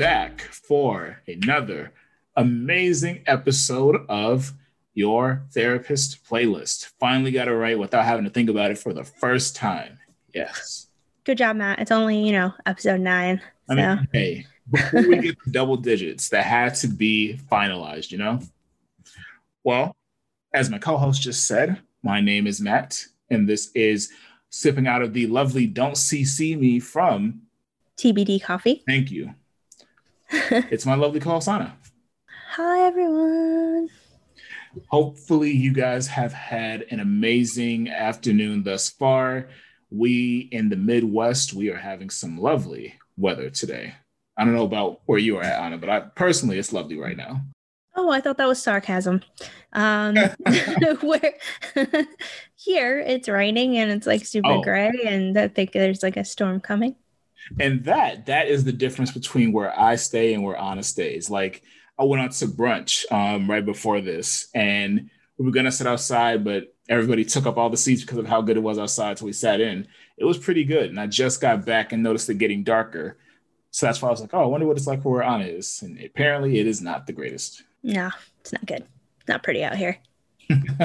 back for another amazing episode of your therapist playlist. Finally got it right without having to think about it for the first time. Yes. Good job, Matt. It's only, you know, episode nine. I So mean, hey, before we get to double digits, that had to be finalized, you know? Well, as my co host just said, my name is Matt, and this is sipping out of the lovely Don't CC Me from TBD coffee. Thank you. It's my lovely co host, Anna. Hi everyone. Hopefully, you guys have had an amazing afternoon thus far. We in the Midwest, we are having some lovely weather today. I don't know about where you are at, Anna, but I personally, it's lovely right now. Oh, I thought that was sarcasm. Um where here it's raining and it's like super Oh. gray and I think there's like a storm coming. And that that is the difference between where I stay and where Anna stays. Like I went out to brunch um, right before this, and we were gonna sit outside, but everybody took up all the seats because of how good it was outside. So we sat in. It was pretty good, and I just got back and noticed it getting darker. So that's why I was like, "Oh, I wonder what it's like for where Anna is." And apparently, it is not the greatest. No, it's not good. Not pretty out here.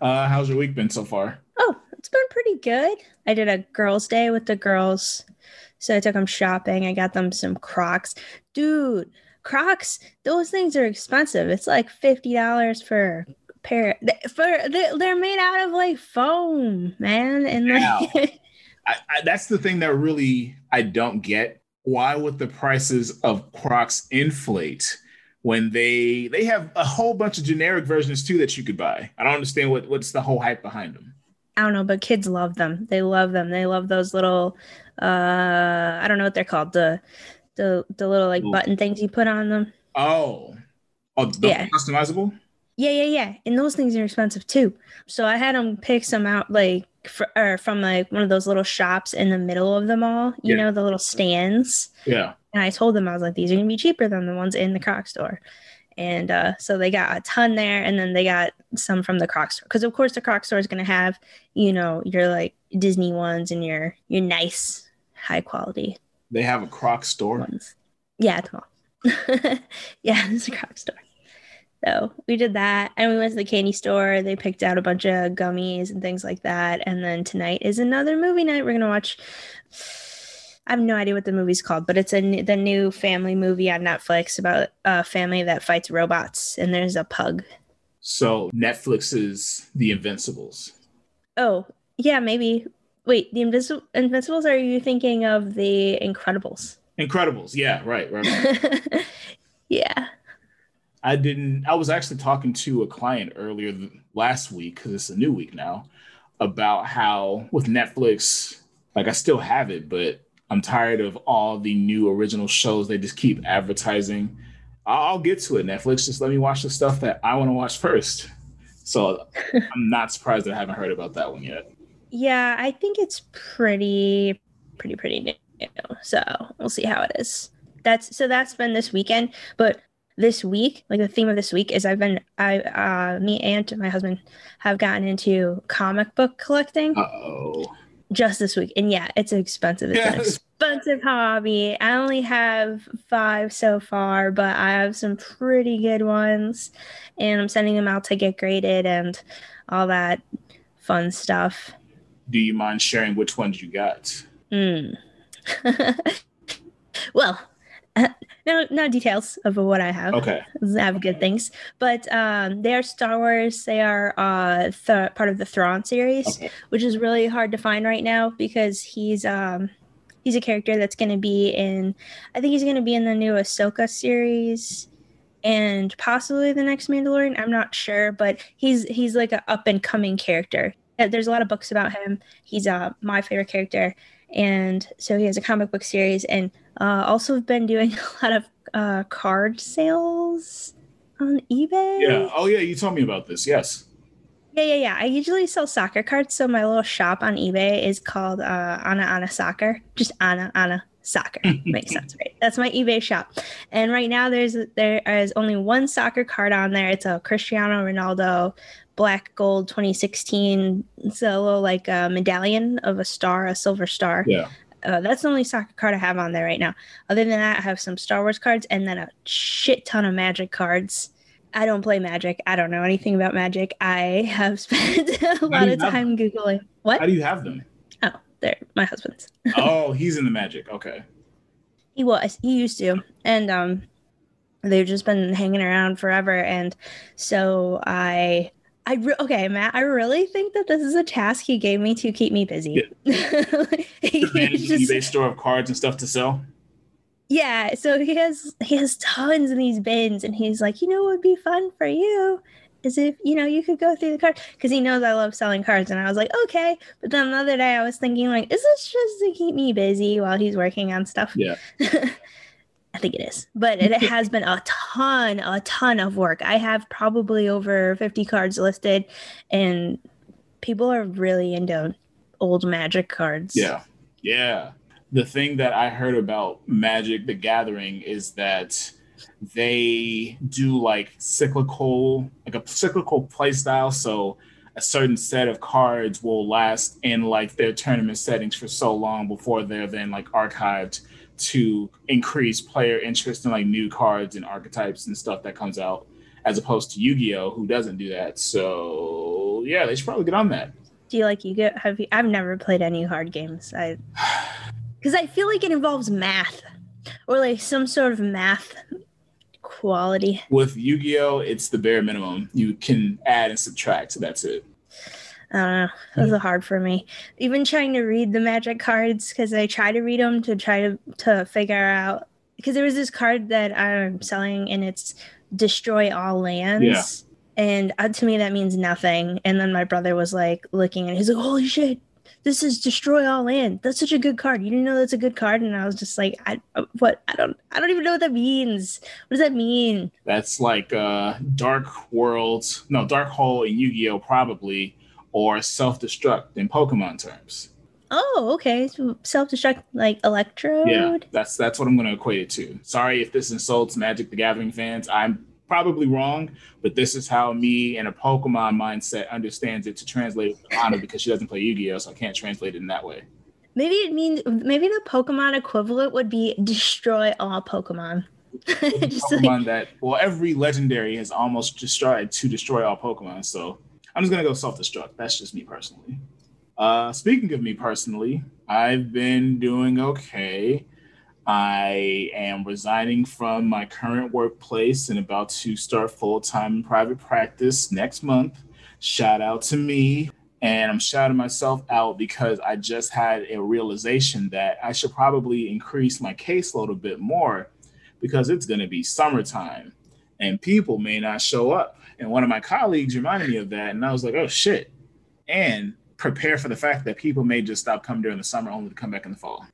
uh, how's your week been so far? Oh, it's been pretty good. I did a girls' day with the girls. So I took them shopping. I got them some Crocs. Dude, Crocs, those things are expensive. It's like $50 for a pair. For they- they're made out of like foam, man. And like I, I, that's the thing that really I don't get. Why would the prices of Crocs inflate when they they have a whole bunch of generic versions too that you could buy? I don't understand what what's the whole hype behind them. I don't know, but kids love them. They love them. They love those little uh I don't know what they're called. The the the little like Ooh. button things you put on them. Oh, oh, the Yeah. customizable. Yeah, yeah, yeah. And those things are expensive too. So I had them pick some out like fr- or from like one of those little shops in the middle of the mall, you Yeah. know, the little stands. Yeah, And I told them I was like, these are gonna be cheaper than the ones in the Croc store. And uh, so they got a ton there, and then they got some from the Croc store. Because of course the Croc store is gonna have, you know, your like Disney ones and your your nice high quality they have a Croc store. ones. Yeah, at the yeah, it's a Croc store. So we did that, and we went to the candy store. They picked out a bunch of gummies and things like that. And then tonight is another movie night. We're gonna watch. I have no idea what the movie's called, but it's a n- the new family movie on Netflix about a family that fights robots, and there's a pug. So Netflix's The Invincibles. Oh, yeah, maybe. Wait, the Invis- Invincibles? Are you thinking of the Incredibles? Incredibles. Yeah, right, right. right. yeah. I didn't. I was actually talking to a client earlier th- last week because it's a new week now about how with Netflix, like I still have it, but I'm tired of all the new original shows they just keep advertising. I'll, I'll get to it, Netflix. Just let me watch the stuff that I want to watch first. So I'm not surprised that I haven't heard about that one yet. Yeah, I think it's pretty, pretty, pretty new. So we'll see how it is. That's so that's been this weekend, but this week, like the theme of this week is I've been I uh me and my husband have gotten into comic book collecting oh. just this week. And yeah, it's expensive. It's an expensive hobby. I only have five so far, but I have some pretty good ones. And I'm sending them out to get graded and all that fun stuff. Do you mind sharing which ones you got? Mm. well, no, no details of what I have. Okay. I have good things, but um, they are Star Wars. They are uh, th- part of the Thrawn series, Okay. which is really hard to find right now because he's um, he's a character that's going to be in. I think he's going to be in the new Ahsoka series, and possibly the next Mandalorian. I'm not sure, but he's he's like an up and coming character. Uh, There's a lot of books about him. He's uh, my favorite character, and so he has a comic book series, and uh, also been doing a lot of uh, card sales on eBay. Yeah. Oh, yeah. You told me about this. Yes. Yeah, yeah, yeah. I usually sell soccer cards, so my little shop on eBay is called uh, Anna Anna Soccer. Just Anna Anna Soccer makes sense, right? That's my eBay shop. And right now, there's there is only one soccer card on there. It's a Cristiano Ronaldo black gold 2016. It's a little like a medallion of a star, a silver star. Yeah. Uh, that's the only soccer card I have on there right now. Other than that, I have some Star Wars cards and then a shit ton of Magic cards. I don't play Magic. I don't know anything about Magic. I have spent a lot of time googling. What? How do you have them? Oh, they're my husband's. oh, he's in the Magic. Okay. He was. He used to, and um, they've just been hanging around forever. And so I I re- okay, Matt. I really think that this is a task he gave me to keep me busy. Yeah. Managing just, eBay store of cards and stuff to sell. Yeah, so he has he has tons of these bins, and he's like, you know, what would be fun for you is if you know you could go through the cards because he knows I love selling cards, and I was like, okay. But then the other day, I was thinking like, is this just to keep me busy while he's working on stuff? Yeah. I think it is, but it has been a ton, a ton of work. I have probably over 50 cards listed, and people are really into old magic cards. Yeah. Yeah. The thing that I heard about Magic the Gathering is that they do like cyclical, like a cyclical play style. So a certain set of cards will last in like their tournament settings for so long before they're then like archived to increase player interest in like new cards and archetypes and stuff that comes out, as opposed to Yu-Gi-Oh, who doesn't do that. So yeah, they should probably get on that. Do you like Yu-Gi-Oh? Have you? I've never played any hard games. I because I feel like it involves math or like some sort of math quality. With Yu-Gi-Oh, it's the bare minimum. You can add and subtract. So that's it. I don't know. It was hard for me. Even trying to read the magic cards because I try to read them to try to to figure out because there was this card that I'm selling and it's destroy all lands. Yeah. And uh, to me that means nothing. And then my brother was like looking and he's like, "Holy shit, this is destroy all land. That's such a good card. You didn't know that's a good card." And I was just like, "I what? I don't I don't even know what that means. What does that mean?" That's like uh Dark Worlds, no Dark Hole in Yu-Gi-Oh probably or self destruct in Pokemon terms. Oh, okay. So self destruct like electrode. Yeah, that's that's what I'm going to equate it to. Sorry if this insults Magic the Gathering fans. I'm probably wrong, but this is how me and a Pokemon mindset understands it to translate Anna because she doesn't play Yu-Gi-Oh, so I can't translate it in that way. Maybe it means maybe the Pokemon equivalent would be destroy all Pokemon. Pokemon like... that well, every legendary has almost destroyed to destroy all Pokemon, so I'm just gonna go self-destruct. That's just me personally. Uh, speaking of me personally, I've been doing okay. I am resigning from my current workplace and about to start full time private practice next month. Shout out to me. And I'm shouting myself out because I just had a realization that I should probably increase my caseload a bit more because it's going to be summertime and people may not show up. And one of my colleagues reminded me of that, and I was like, oh shit. And prepare for the fact that people may just stop coming during the summer only to come back in the fall.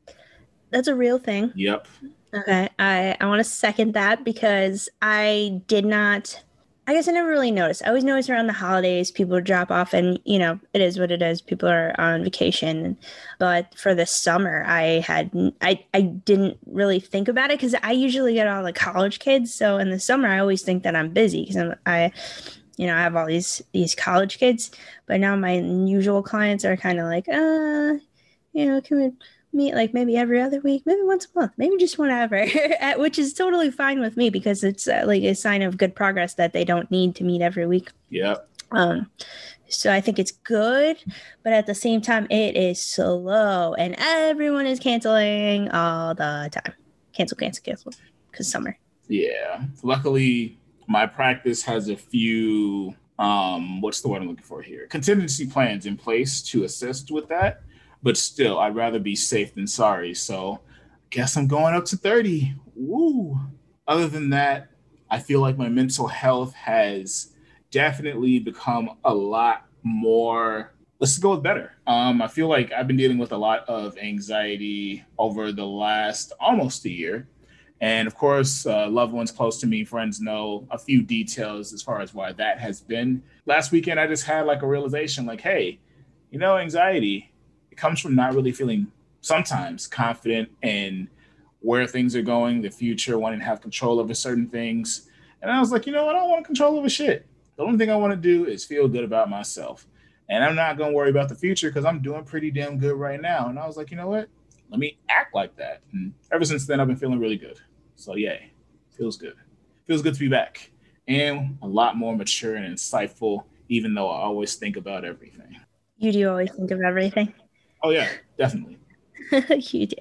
That's a real thing. Yep. Okay. I, I want to second that because I did not I guess I never really noticed. I always notice around the holidays people drop off, and you know it is what it is. People are on vacation, but for the summer, I had I I didn't really think about it because I usually get all the college kids. So in the summer, I always think that I'm busy because I, you know, I have all these these college kids. But now my usual clients are kind of like, uh, you know, can we meet like maybe every other week, maybe once a month, maybe just whenever, which is totally fine with me because it's uh, like a sign of good progress that they don't need to meet every week. Yeah. Um, so I think it's good, but at the same time, it is slow and everyone is canceling all the time. Cancel, cancel, cancel because summer. Yeah. Luckily, my practice has a few um what's the word i'm looking for here contingency plans in place to assist with that but still, I'd rather be safe than sorry. So, I guess I'm going up to 30. Woo. Other than that, I feel like my mental health has definitely become a lot more let's go with better. Um, I feel like I've been dealing with a lot of anxiety over the last almost a year. And of course, uh, loved ones close to me, friends know a few details as far as why that has been. Last weekend, I just had like a realization like, hey, you know, anxiety, comes from not really feeling sometimes confident in where things are going, the future, wanting to have control over certain things. And I was like, you know, I don't want control over shit. The only thing I want to do is feel good about myself. And I'm not going to worry about the future because I'm doing pretty damn good right now. And I was like, you know what? Let me act like that. And ever since then, I've been feeling really good. So, yay. Feels good. Feels good to be back. And a lot more mature and insightful, even though I always think about everything. You do always think of everything. Oh, yeah, definitely. you do.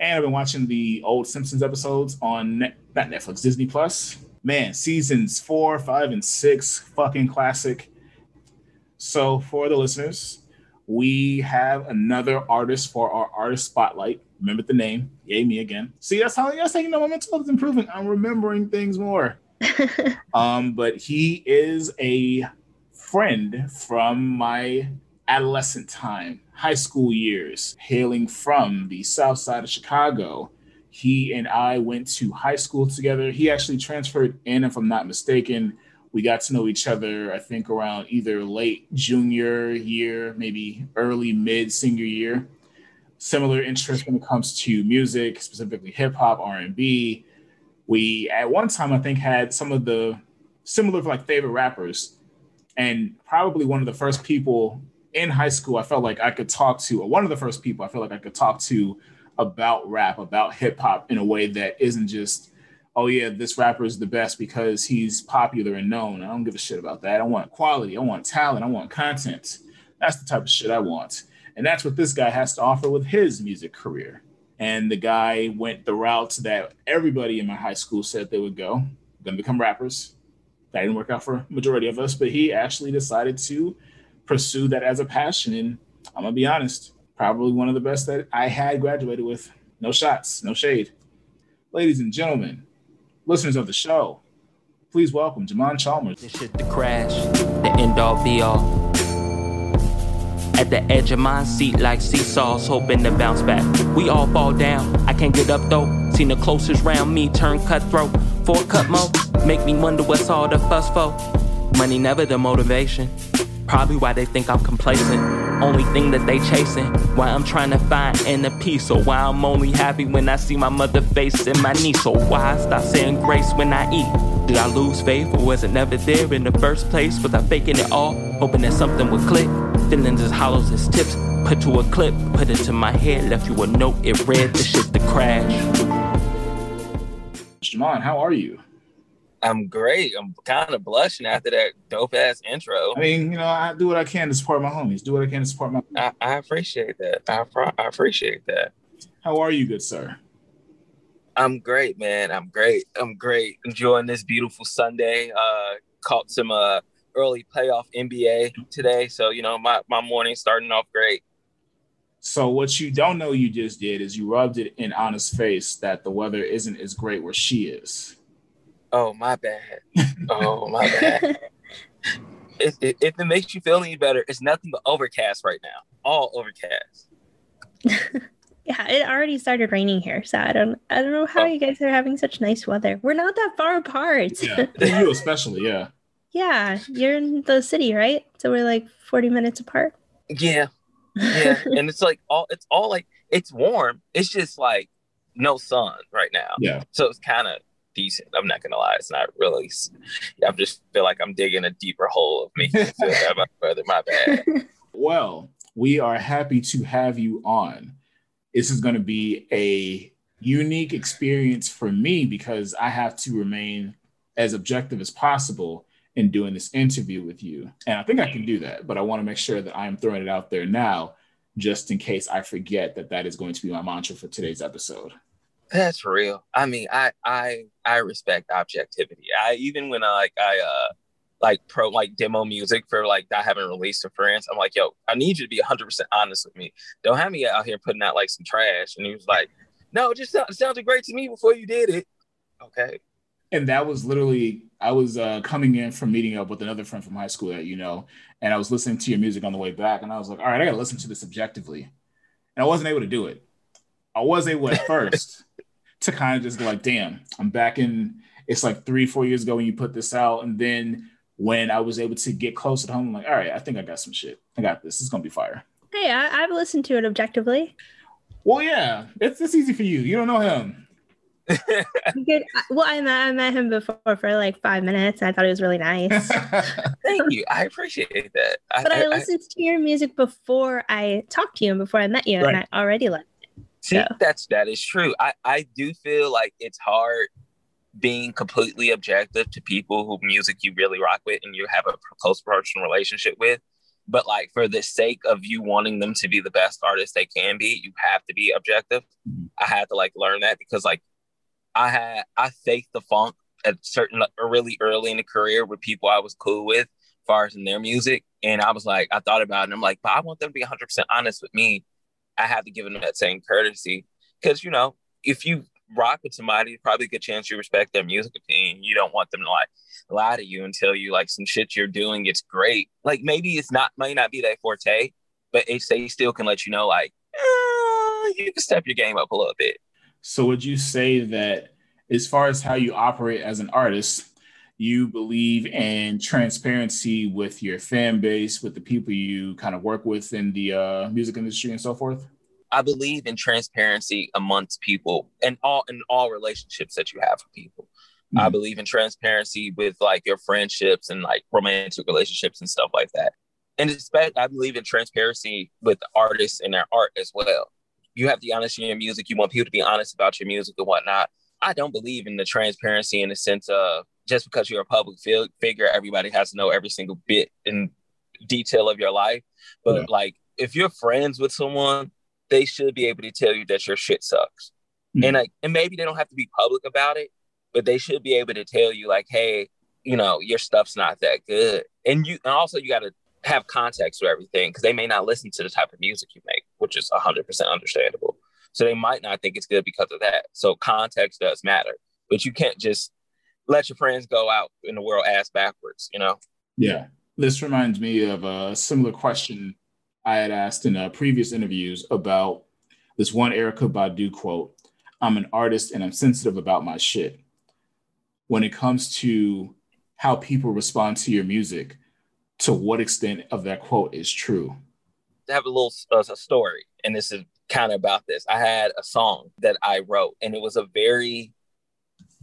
And I've been watching the old Simpsons episodes on Net- not Netflix, Disney Plus. Man, seasons four, five, and six, fucking classic. So for the listeners, we have another artist for our artist spotlight. Remember the name? Yay, me again. See, that's how that's how you know my mental health is improving. I'm remembering things more. um, but he is a friend from my adolescent time, high school years, hailing from the south side of Chicago. He and I went to high school together. He actually transferred in, if I'm not mistaken. We got to know each other, I think, around either late junior year, maybe early mid senior year. Similar interest when it comes to music, specifically hip hop, R&B. We at one time, I think, had some of the similar like favorite rappers, and probably one of the first people in high school, I felt like I could talk to, one of the first people I felt like I could talk to about rap, about hip hop in a way that isn't just, oh yeah, this rapper is the best because he's popular and known. I don't give a shit about that. I want quality, I want talent, I want content. That's the type of shit I want. And that's what this guy has to offer with his music career. And the guy went the route that everybody in my high school said they would go, gonna become rappers. That didn't work out for majority of us, but he actually decided to pursue that as a passion. And I'm gonna be honest, probably one of the best that I had graduated with. No shots, no shade. Ladies and gentlemen, listeners of the show, please welcome Jamon Chalmers. This shit the crash, the end all be all. At the edge of my seat like seesaws, hoping to bounce back. We all fall down, I can't get up though. Seen the closest round me turn cutthroat. Four cut mo, make me wonder what's all the fuss for. Money never the motivation. Probably why they think I'm complacent. Only thing that they chasing. Why I'm trying to find inner peace. Or why I'm only happy when I see my mother face and my niece. Or why I stop saying grace when I eat. Did I lose faith or was it never there in the first place? Was I faking it all? Hoping that something would click. Feelings as hollow as tips. Put to a clip, put it to my head, left you a note. It read the shit to crash. Jamon, how are you? I'm great. I'm kind of blushing after that dope ass intro. I mean, you know, I do what I can to support my homies. Do what I can to support my. I, I appreciate that. I, I appreciate that. How are you, good sir? I'm great, man. I'm great. I'm great. Enjoying this beautiful Sunday. Uh, caught some uh early playoff NBA today, so you know my my morning starting off great. So what you don't know you just did is you rubbed it in Anna's face that the weather isn't as great where she is. Oh my bad. Oh my bad. if, if, if it makes you feel any better, it's nothing but overcast right now. All overcast. yeah, it already started raining here, so I don't I don't know how oh. you guys are having such nice weather. We're not that far apart. yeah, you especially, yeah. Yeah, you're in the city, right? So we're like 40 minutes apart. Yeah. Yeah, and it's like all it's all like it's warm. It's just like no sun right now. Yeah. So it's kind of decent. I'm not gonna lie, it's not really. I just feel like I'm digging a deeper hole of making me feel weather. My bad. Well, we are happy to have you on. This is going to be a unique experience for me because I have to remain as objective as possible in doing this interview with you. And I think I can do that, but I want to make sure that I'm throwing it out there now just in case I forget that that is going to be my mantra for today's episode. That's real. I mean, I I I respect objectivity. I even when I like I uh like pro like demo music for like I haven't released to friends. I'm like, yo, I need you to be 100 percent honest with me. Don't have me out here putting out like some trash. And he was like, no, it just sound, sounded great to me before you did it. Okay. And that was literally I was uh, coming in from meeting up with another friend from high school that you know, and I was listening to your music on the way back, and I was like, all right, I gotta listen to this objectively, and I wasn't able to do it. I was able at first to kind of just go like, damn, I'm back in. It's like three, four years ago when you put this out, and then when I was able to get close at home, I'm like, all right, I think I got some shit. I got this. It's gonna be fire. Hey, I, I've listened to it objectively. Well, yeah, it's it's easy for you. You don't know him. Good. Uh, well, I met, I met him before for like five minutes. And I thought he was really nice. Thank you. I appreciate that. but I, I listened to your music before I talked to you and before I met you, right. and I already liked it. See, so. that's that is true. I I do feel like it's hard being completely objective to people who music you really rock with and you have a close personal relationship with. But like for the sake of you wanting them to be the best artist they can be, you have to be objective. Mm-hmm. I had to like learn that because like I had I faked the funk at certain really early in the career with people I was cool with, as far as in their music. And I was like, I thought about it and I'm like, but I want them to be 100 percent honest with me. I have to give them that same courtesy because you know if you rock with somebody, probably a good chance you respect their music opinion. You don't want them to like lie to you and tell you like some shit you're doing it's great. Like maybe it's not might not be that forte, but it, they still can let you know like eh, you can step your game up a little bit. So would you say that as far as how you operate as an artist, you believe in transparency with your fan base, with the people you kind of work with in the uh, music industry and so forth? I believe in transparency amongst people and all in all relationships that you have with people. Mm-hmm. I believe in transparency with like your friendships and like romantic relationships and stuff like that. And especially, I believe in transparency with artists and their art as well. You have to be honest in your music. You want people to be honest about your music and whatnot. I don't believe in the transparency in the sense of just because you're a public figure, everybody has to know every single bit and detail of your life. But yeah. like, if you're friends with someone they should be able to tell you that your shit sucks. Mm-hmm. And like, and maybe they don't have to be public about it, but they should be able to tell you like, hey, you know, your stuff's not that good. And you, and also you got to have context for everything because they may not listen to the type of music you make, which is hundred percent understandable. So they might not think it's good because of that. So context does matter, but you can't just let your friends go out in the world ass backwards, you know? Yeah. This reminds me of a similar question I had asked in uh, previous interviews about this one Erykah Badu quote I'm an artist and I'm sensitive about my shit. When it comes to how people respond to your music, to what extent of that quote is true? I have a little uh, a story, and this is kind of about this. I had a song that I wrote, and it was a very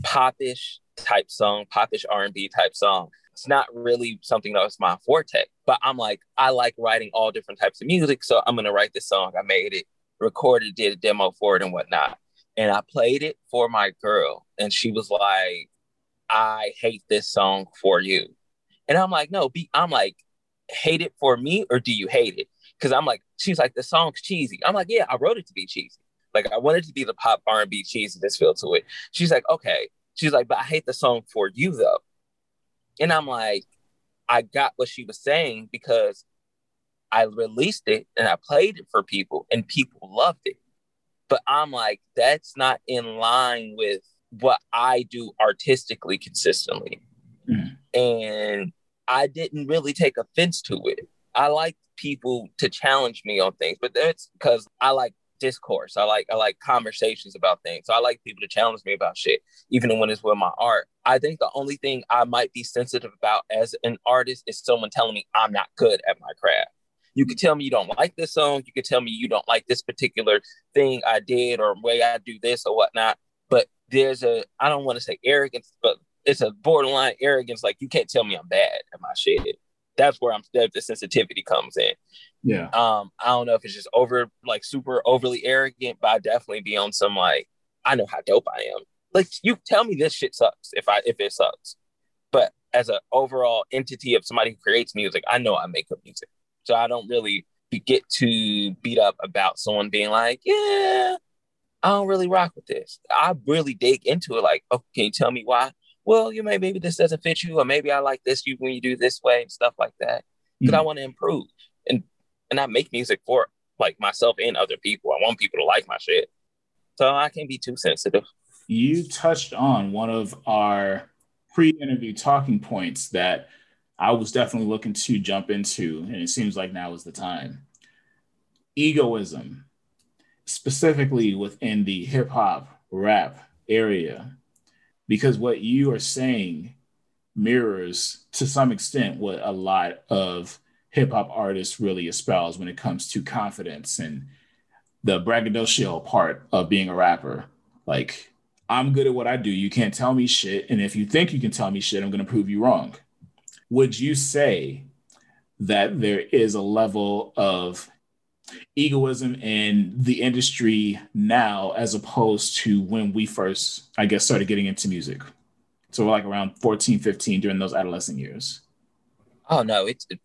popish type song, popish R&B type song it's not really something that was my forte. But I'm like, I like writing all different types of music. So I'm gonna write this song. I made it, recorded, did a demo for it and whatnot. And I played it for my girl. And she was like, I hate this song for you. And I'm like, no, be I'm like, hate it for me or do you hate it? Because I'm like, she's like, the song's cheesy. I'm like, yeah, I wrote it to be cheesy. Like I wanted to be the pop R&B cheesy this feel to it. She's like, okay. She's like, but I hate the song for you though. And I'm like, I got what she was saying because I released it and I played it for people and people loved it. But I'm like, that's not in line with what I do artistically consistently. Mm. And I didn't really take offense to it. I like people to challenge me on things, but that's because I like discourse. I like I like conversations about things. So I like people to challenge me about shit, even when it's with my art. I think the only thing I might be sensitive about as an artist is someone telling me I'm not good at my craft. You could tell me you don't like this song. You could tell me you don't like this particular thing I did or way I do this or whatnot. But there's a I don't want to say arrogance, but it's a borderline arrogance. Like you can't tell me I'm bad at my shit that's where I'm that the sensitivity comes in. Yeah. Um, I don't know if it's just over like super overly arrogant, but I definitely be on some like I know how dope I am. Like you tell me this shit sucks if I if it sucks. But as an overall entity of somebody who creates music, I know I make good music. So I don't really get to beat up about someone being like, yeah, I don't really rock with this. I really dig into it. Like, okay, can you tell me why? Well, you may maybe this doesn't fit you, or maybe I like this you when you do this way and stuff like that. Because mm-hmm. I want to improve and and I make music for like myself and other people. I want people to like my shit. So I can't be too sensitive. You touched on one of our pre-interview talking points that I was definitely looking to jump into, and it seems like now is the time. Egoism, specifically within the hip hop, rap, area because what you are saying mirrors to some extent what a lot of hip hop artists really espouse when it comes to confidence and the braggadocio part of being a rapper. Like, I'm good at what I do. You can't tell me shit. And if you think you can tell me shit, I'm going to prove you wrong. Would you say that there is a level of egoism in the industry now as opposed to when we first, I guess, started getting into music? So, like around 14, 15 during those adolescent years. Oh no, it's it,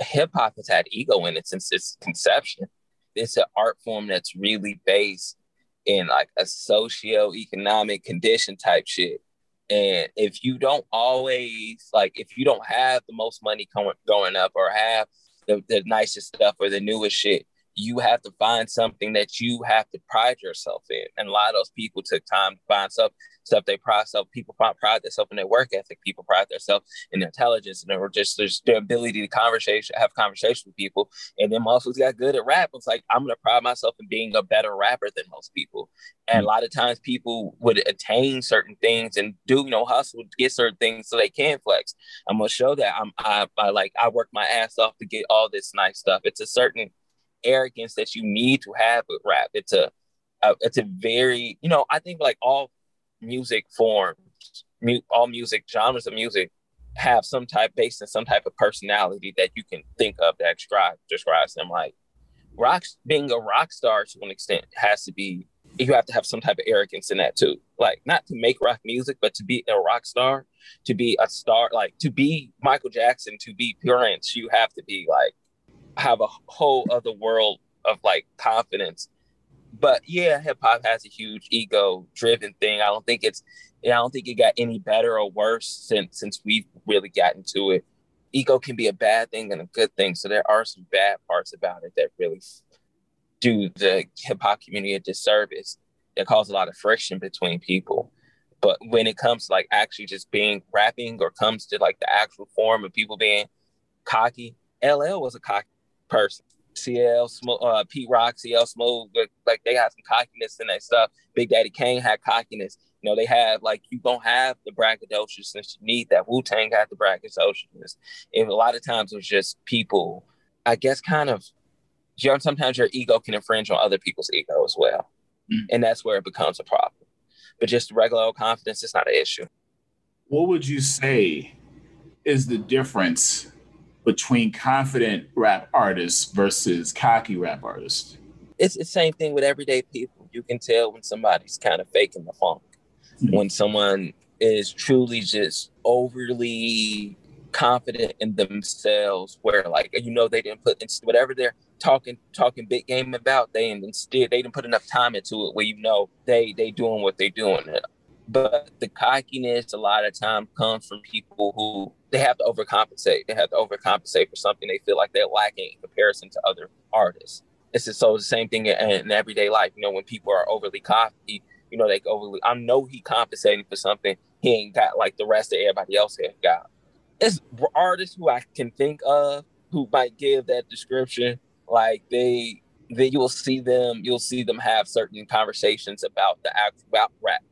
hip hop has had ego in it since its conception. It's an art form that's really based in like a socio-economic condition type shit. And if you don't always like, if you don't have the most money coming going up or have the, the nicest stuff or the newest shit, you have to find something that you have to pride yourself in. And a lot of those people took time to find stuff, stuff they pride themselves. People find pride themselves in their work ethic. People pride themselves in their intelligence and or just there's their ability to conversation, have conversation with people. And then most got good at rap. It's like I'm gonna pride myself in being a better rapper than most people. And mm-hmm. a lot of times people would attain certain things and do you know hustle to get certain things so they can flex. I'm gonna show that I'm I, I like I work my ass off to get all this nice stuff. It's a certain arrogance that you need to have with rap. It's a, a it's a very you know I think like all music forms, mu- all music genres of music have some type based in some type of personality that you can think of that describe describes them like rock being a rock star to an extent has to be you have to have some type of arrogance in that too like not to make rock music but to be a rock star to be a star like to be michael jackson to be prince you have to be like have a whole other world of like confidence. But yeah, hip hop has a huge ego driven thing. I don't think it's I don't think it got any better or worse since since we've really gotten to it. Ego can be a bad thing and a good thing. So there are some bad parts about it that really do the hip hop community a disservice. It cause a lot of friction between people. But when it comes to like actually just being rapping or comes to like the actual form of people being cocky, LL was a cocky person. CL, uh, Pete Rock, CL Smooth, like they have some cockiness in that stuff. Big Daddy Kane had cockiness. You know, they have like you don't have the braggadociousness you need that Wu Tang had the braggadociousness. And a lot of times it was just people, I guess, kind of. You know, sometimes your ego can infringe on other people's ego as well, mm-hmm. and that's where it becomes a problem. But just regular old confidence is not an issue. What would you say is the difference between confident rap artists versus cocky rap artists? It's the same thing with everyday people. You can tell when somebody's kind of faking the funk, mm-hmm. when someone is truly just overly confident in themselves, where like you know they didn't put whatever they're talking talking big game about, they instead they didn't put enough time into it. Where you know they they doing what they doing. But the cockiness a lot of time comes from people who they have to overcompensate. They have to overcompensate for something they feel like they're lacking in comparison to other artists. It's just, so the same thing in, in, everyday life. You know, when people are overly cocky, you know, they overly. I know he compensating for something he ain't got like the rest of everybody else have got. It's artists who I can think of who might give that description. Like they, then you will see them. You'll see them have certain conversations about the act about rap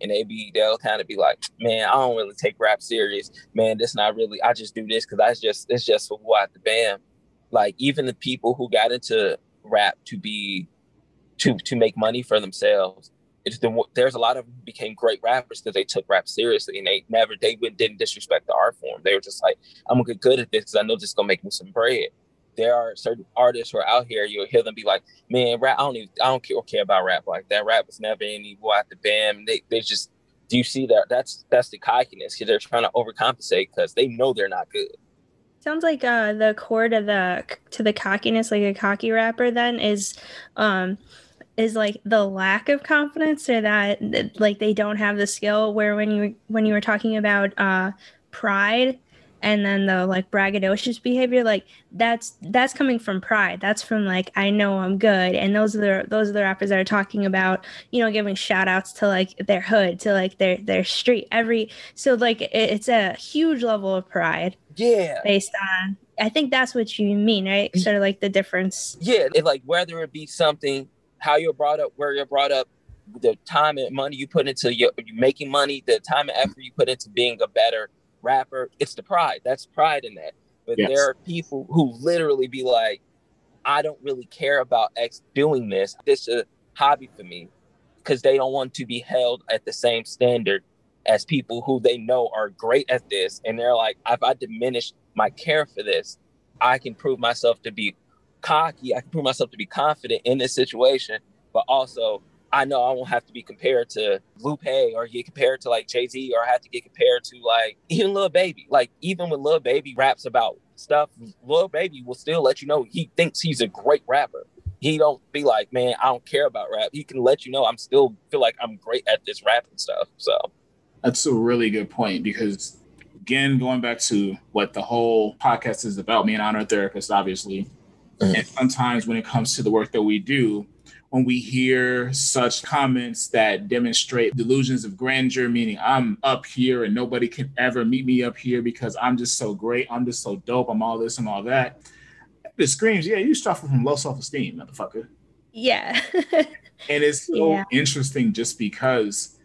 and they be they'll kind of be like, man, I don't really take rap serious. Man, this not really. I just do this because I just it's just for what the band. Like even the people who got into rap to be to to make money for themselves. It's the, there's a lot of became great rappers because they took rap seriously and they never they didn't disrespect the art form. They were just like, I'm gonna get good at this because I know this is gonna make me some bread there are certain artists who are out here, you'll hear them be like, "Man, rap, I don't even, I don't care, care about rap like that. Rap was never any boy at the bam. They, they just, do you see that? That's that's the cockiness because they're trying to overcompensate because they know they're not good. Sounds like uh, the core to the to the cockiness, like a cocky rapper, then is, um, is like the lack of confidence, or that like they don't have the skill. Where when you when you were talking about uh, pride and then the like braggadocious behavior like that's that's coming from pride. That's from like i know i'm good. And those are the those are the rappers that are talking about you know giving shout outs to like their hood to like their their street. Every so like it, it's a huge level of pride yeah. based on i think that's what you mean right? Mm-hmm. Sort of like the difference. Yeah it, like whether it be something how you're brought up where you're brought up the time and money you put into your you making money, the time and effort you put into being a better rapper, it's the pride. That's pride in that. But yes. there are people who literally be like, I don't really care about X doing this. This is a hobby for me because they don't want to be held at the same standard as people who they know are great at this. And they're like, if I diminish my care for this, I can prove myself to be cocky. I can prove myself to be confident in this situation, but also I know I won't have to be compared to Lupe or get compared to like Jay Z or I have to get compared to like even Lil Baby. Like even when Lil Baby raps about stuff, Lil Baby will still let you know he thinks he's a great rapper. He don't be like, man, I don't care about rap. He can let you know I'm still feel like I'm great at this rapping stuff. So that's a really good point because again, going back to what the whole podcast is about, me and honor therapist, obviously. Mm-hmm. And sometimes when it comes to the work that we do, when we hear such comments that demonstrate delusions of grandeur, meaning I'm up here and nobody can ever meet me up here because I'm just so great, I'm just so dope, I'm all this and all that. It screams, yeah, you suffer from low self esteem, motherfucker. Yeah. and it's so yeah. interesting just because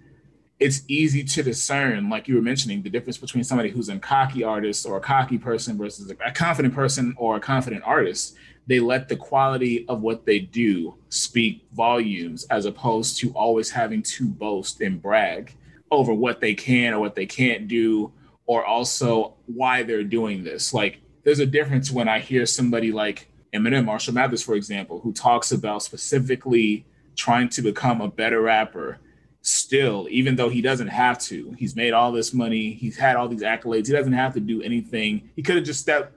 it's easy to discern, like you were mentioning, the difference between somebody who's a cocky artist or a cocky person versus a confident person or a confident artist. They let the quality of what they do speak volumes as opposed to always having to boast and brag over what they can or what they can't do, or also why they're doing this. Like, there's a difference when I hear somebody like Eminem, Marshall Mathers, for example, who talks about specifically trying to become a better rapper still, even though he doesn't have to, he's made all this money, he's had all these accolades, he doesn't have to do anything. He could have just stepped,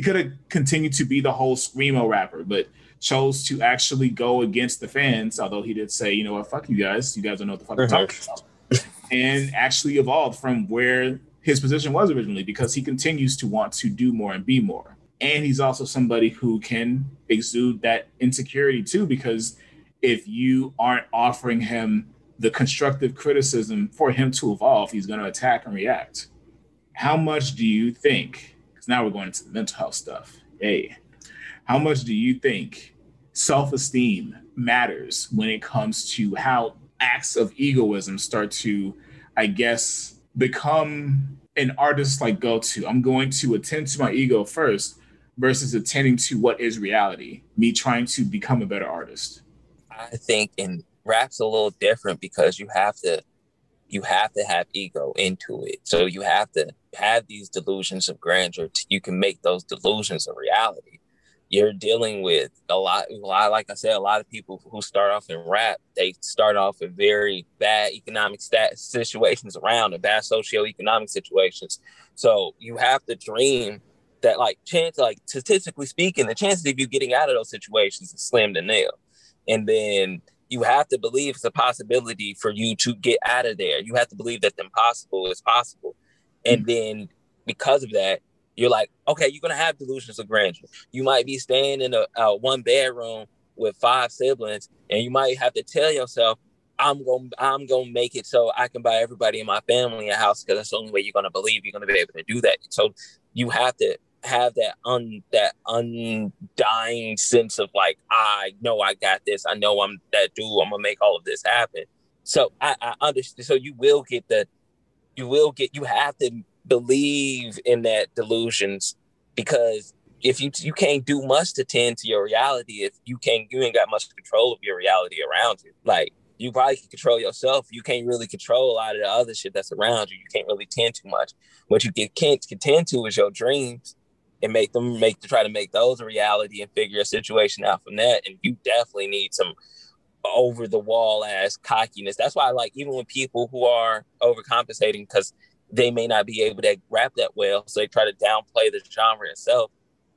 he could have continued to be the whole screamo rapper, but chose to actually go against the fans. Although he did say, you know what, fuck you guys, you guys don't know what the fuck I'm talking about, and actually evolved from where his position was originally because he continues to want to do more and be more. And he's also somebody who can exude that insecurity too, because if you aren't offering him the constructive criticism for him to evolve, he's going to attack and react. How much do you think? Now we're going into the mental health stuff. Hey, how much do you think self esteem matters when it comes to how acts of egoism start to, I guess, become an artist like go to? I'm going to attend to my ego first versus attending to what is reality, me trying to become a better artist. I think in rap's a little different because you have to you have to have ego into it. So you have to have these delusions of grandeur. you can make those delusions a reality. You're dealing with a lot, a lot, like I said, a lot of people who start off in rap, they start off in very bad economic stat situations around and bad socioeconomic situations. So you have to dream that like chance, like statistically speaking, the chances of you getting out of those situations is slim to nil. And then you have to believe it's a possibility for you to get out of there. You have to believe that the impossible is possible. And mm-hmm. then because of that, you're like, okay, you're gonna have delusions of grandeur. You might be staying in a, a one bedroom with five siblings, and you might have to tell yourself, I'm gonna I'm gonna make it so I can buy everybody in my family a house because that's the only way you're gonna believe you're gonna be able to do that. So you have to have that un that undying sense of like I know I got this. I know I'm that dude. I'm gonna make all of this happen. So I, I understand. So you will get the you will get you have to believe in that delusions because if you you can't do much to tend to your reality if you can't you ain't got much control of your reality around you. Like you probably can control yourself. You can't really control a lot of the other shit that's around you. You can't really tend too much. What you can, can't contend to is your dreams and make them make to try to make those a reality and figure a situation out from that. And you definitely need some over the wall ass cockiness. That's why I like even when people who are overcompensating because they may not be able to rap that well, so they try to downplay the genre itself.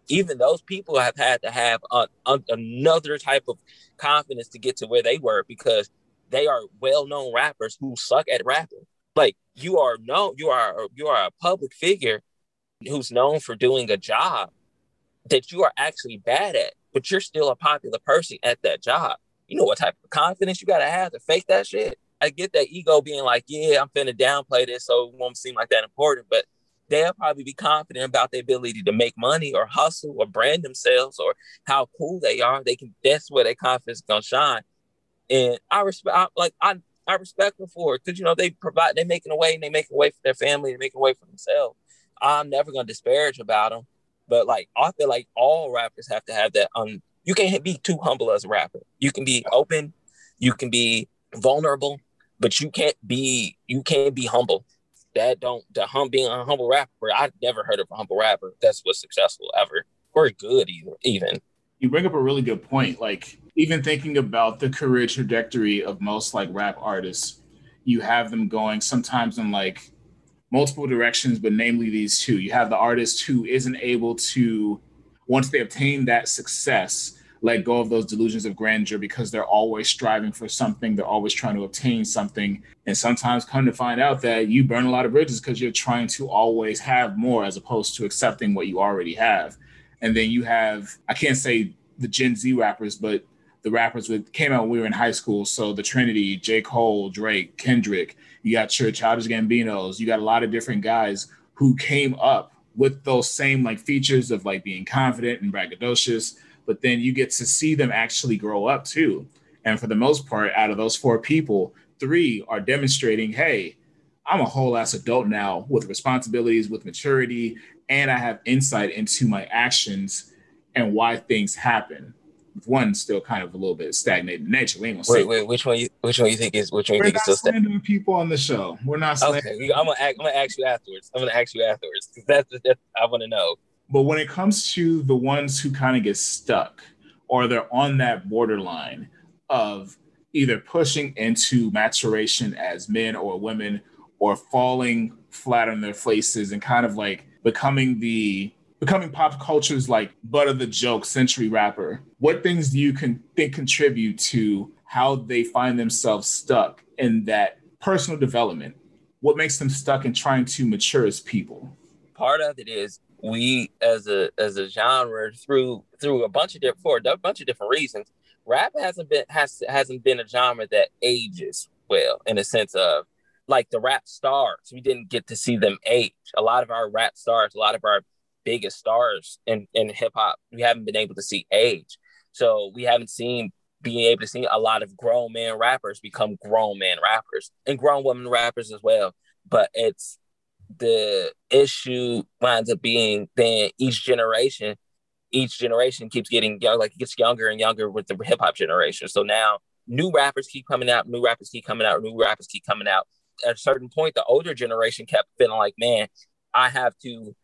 Even those people have had to have a, a, another type of confidence to get to where they were because they are well-known rappers who suck at rapping. Like you are known, you are you are a public figure who's known for doing a job that you are actually bad at, but you're still a popular person at that job. You know what type of confidence you gotta have to fake that shit. I get that ego being like, yeah, I'm finna downplay this so it won't seem like that important, but they'll probably be confident about their ability to make money or hustle or brand themselves or how cool they are. They can that's where their confidence is gonna shine. and I respect I, like I I respect them for it because you know they provide they making a way and they making a way for their family, they making a way for themselves. I'm never gonna disparage about them, but like I feel like all rappers have to have that. Um, you can't be too humble as a rapper. You can be open, you can be vulnerable, but you can't be you can't be humble. That don't the hum being a humble rapper. I've never heard of a humble rapper that's was successful ever or good even even. You bring up a really good point. Like even thinking about the career trajectory of most like rap artists, you have them going sometimes in like multiple directions, but namely these two. You have the artist who isn't able to, once they obtain that success, let go of those delusions of grandeur because they're always striving for something. They're always trying to obtain something. And sometimes come to find out that you burn a lot of bridges because you're trying to always have more as opposed to accepting what you already have. And then you have, I can't say the Gen Z rappers, but the rappers that came out when we were in high school. So the Trinity, J. Cole, Drake, Kendrick, you got Church, Childish Gambinos, you got a lot of different guys who came up with those same like features of like being confident and braggadocious, but then you get to see them actually grow up too. And for the most part, out of those four people, three are demonstrating, hey, I'm a whole ass adult now with responsibilities, with maturity, and I have insight into my actions and why things happen one still kind of a little bit stagnated nature. We ain't gonna wait, wait, which one you which one you think is which one you think is still stagnating? people on the show. We're not slandering. Okay, I'm gonna ask, I'm gonna ask you afterwards. I'm gonna ask you afterwards because that's, that's I want to know. But when it comes to the ones who kind of get stuck or they're on that borderline of either pushing into maturation as men or women or falling flat on their faces and kind of like becoming the becoming pop culture's like butt of the joke century rapper, what things do you can think contribute to how they find themselves stuck in that personal development? What makes them stuck in trying to mature as people? Part of it is we as a as a genre through through a bunch of different for a bunch of different reasons. Rap hasn't been has hasn't been a genre that ages well in a sense of like the rap stars. We didn't get to see them age. A lot of our rap stars, a lot of our biggest stars in, in hip hop, we haven't been able to see age. So we haven't seen being able to see a lot of grown man rappers become grown man rappers and grown woman rappers as well. But it's the issue winds up being then each generation, each generation keeps getting young, like it gets younger and younger with the hip hop generation. So now new rappers keep coming out, new rappers keep coming out, new rappers keep coming out. At a certain point, the older generation kept feeling like, man, I have to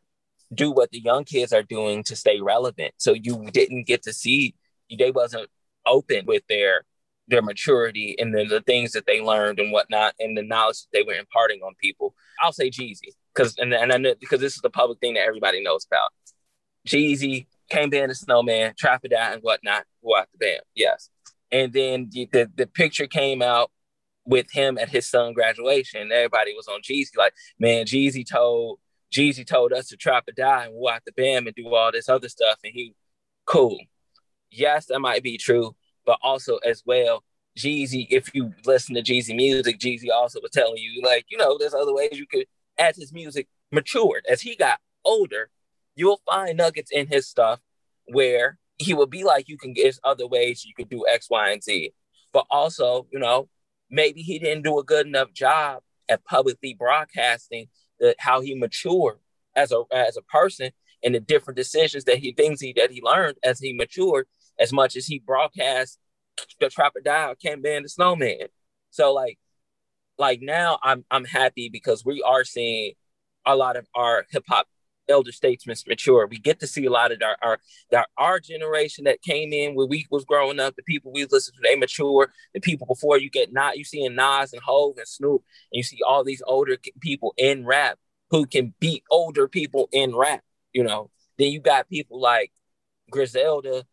do what the young kids are doing to stay relevant. So you didn't get to see they wasn't open with their their maturity and then the things that they learned and whatnot and the knowledge that they were imparting on people. I'll say Jeezy because and and I know because this is the public thing that everybody knows about. Jeezy came in the snowman, trap it out and whatnot, go the band. Yes. And then the, the, the picture came out with him at his son graduation. Everybody was on Jeezy, like, man, Jeezy told Jeezy told us to trap or die and the bam and do all this other stuff. And he, cool. Yes, that might be true, but also as well, Jeezy, if you listen to Jeezy music, Jeezy also was telling you, like, you know, there's other ways you could, as his music matured, as he got older, you'll find nuggets in his stuff where he will be like, you can get other ways you could do X, Y, and Z. But also, you know, maybe he didn't do a good enough job at publicly broadcasting the, how he matured as a as a person and the different decisions that he things he that he learned as he matured as much as he broadcast the Trap or Die can't ban the snowman. So like like now I'm I'm happy because we are seeing a lot of our hip hop elder statesmen mature. We get to see a lot of our, our our our generation that came in when we was growing up, the people we listened to, they mature. The people before you get not you seeing Nas and Hov and Snoop, and you see all these older people in rap who can beat older people in rap. You know, then you got people like Griselda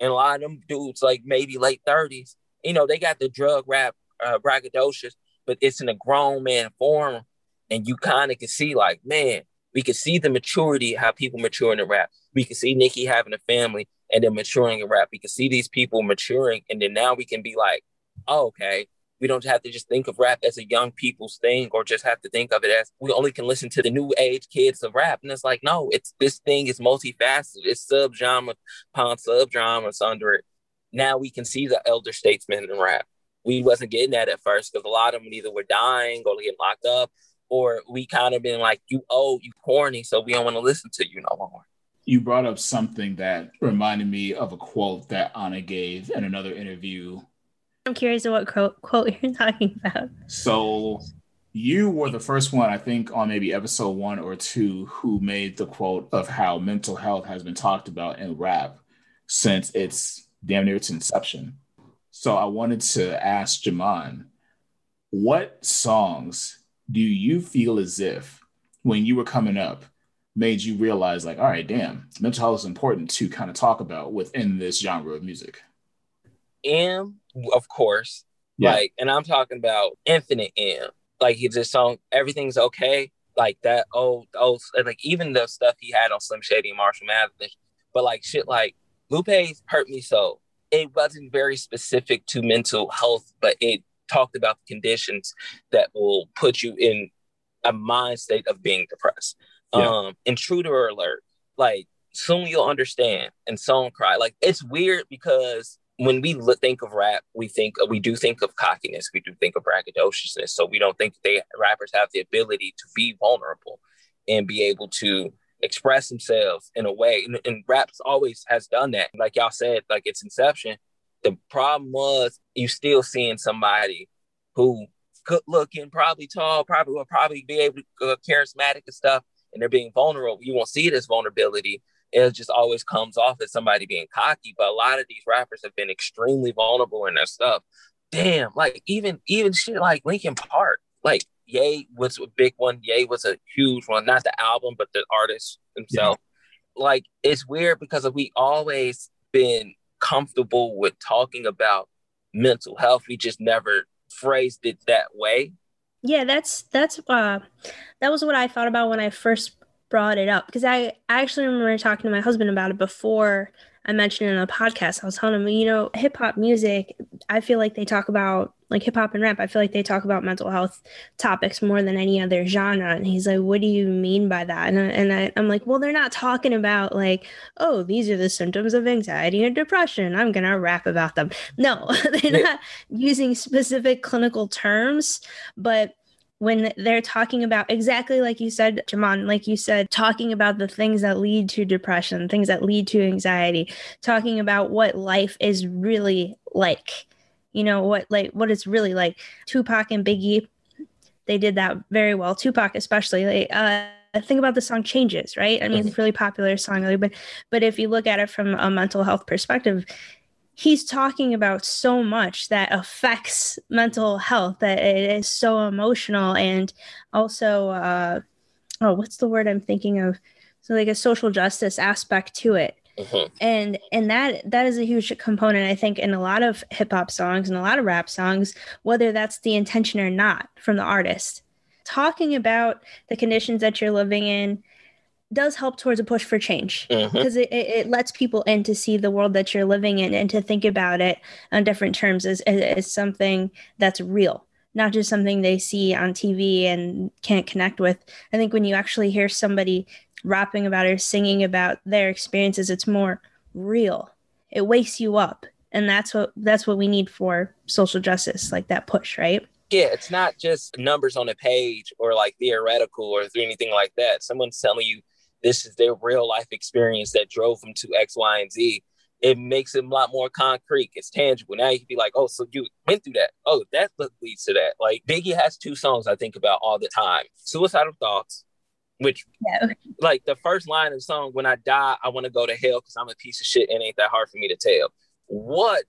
and a lot of them dudes like maybe late thirties. You know, they got the drug rap uh, braggadocious, but it's in a grown man form, and you kind of can see like, man, we can see the maturity, how people mature in the rap. We can see Nicki having a family and then maturing in rap. We can see these people maturing, and then now we can be like, oh, okay, we don't have to just think of rap as a young people's thing or just have to think of it as we only can listen to the new age kids of rap. And it's like, no, it's this thing is multifaceted. It's subgenre upon subgenres under it. Now we can see the elder statesmen in rap. we wasn't getting that at first because a lot of them either were dying or getting locked up, or we kind of been like, you old, you corny, so we don't want to listen to you no more. You brought up something that reminded me of a quote that Anna gave in another interview. I'm curious of what quote, quote you're talking about. So you were the first one, I think, on maybe episode one or two, who made the quote of how mental health has been talked about in rap since its damn near its inception. So I wanted to ask Jamon, what songs do you feel as if when you were coming up made you realize like, all right, damn, mental health is important to kind of talk about within this genre of music? M, of course. Yeah. Like, and I'm talking about Infinite M. Like he's this song, Everything's Okay. Like that old, old, like even the stuff he had on Slim Shady and Marshall Mathers. But like shit like lupe Hurt Me Soul. It wasn't very specific to mental health, but it talked about the conditions that will put you in a mind state of being depressed. Yeah. Um, intruder alert, like soon you'll understand. And song cry, like it's weird because when we look, think of rap, we think we do think of cockiness, we do think of braggadociousness. So we don't think they rappers have the ability to be vulnerable and be able to express themselves in a way. And, and raps always has done that. Like y'all said, like its inception. The problem was you still seeing somebody who good looking, probably tall, probably will probably be able to uh, charismatic and stuff, and they're being vulnerable. You won't see this vulnerability. It just always comes off as somebody being cocky. But a lot of these rappers have been extremely vulnerable in their stuff. Damn, like even even shit like Linkin Park, like Ye was a big one. Ye was a huge one, not the album, but the artist himself. Yeah. Like it's weird because we always been comfortable with talking about mental health. We just never phrased it that way. Yeah, that's that's uh that was what I thought about when I first brought it up because I, I actually remember talking to my husband about it before I mentioned it in the podcast. I was telling him, you know, hip hop music, I feel like they talk about like hip hop and rap, I feel like they talk about mental health topics more than any other genre. And he's like, What do you mean by that? And, I, and I, I'm like, Well, they're not talking about like, oh, these are the symptoms of anxiety and depression. I'm going to rap about them. No, they're not using specific clinical terms, but when they're talking about exactly like you said, Jamon, like you said, talking about the things that lead to depression, things that lead to anxiety, talking about what life is really like, you know, what like what it's really like. Tupac and Biggie, they did that very well. Tupac, especially, like, uh, think about the song changes right i mean it's a really popular song but but if you look at it from a mental health perspective he's talking about so much that affects mental health that it is so emotional and also uh oh what's the word i'm thinking of so like a social justice aspect to it mm-hmm. and and that that is a huge component i think in a lot of hip hop songs and a lot of rap songs whether that's the intention or not from the artist talking about the conditions that you're living in does help towards a push for change because mm-hmm. it, it, lets people in to see the world that you're living in and to think about it on different terms as, as something that's real not just something they see on tv and can't connect with i think when you actually hear somebody rapping about or singing about their experiences it's more real it wakes you up and that's what that's what we need for social justice like that push right yeah, it's not just numbers on a page or like theoretical or anything like that. Someone's telling you this is their real life experience that drove them to X, Y, and Z. It makes it a lot more concrete. It's tangible. Now you can be like, oh, so you went through that. Oh, that leads to that. Like Biggie has two songs I think about all the time: "Suicidal Thoughts," which, yeah. like the first line of the song, "When I die, I want to go to hell because I'm a piece of shit and ain't that hard for me to tell." What?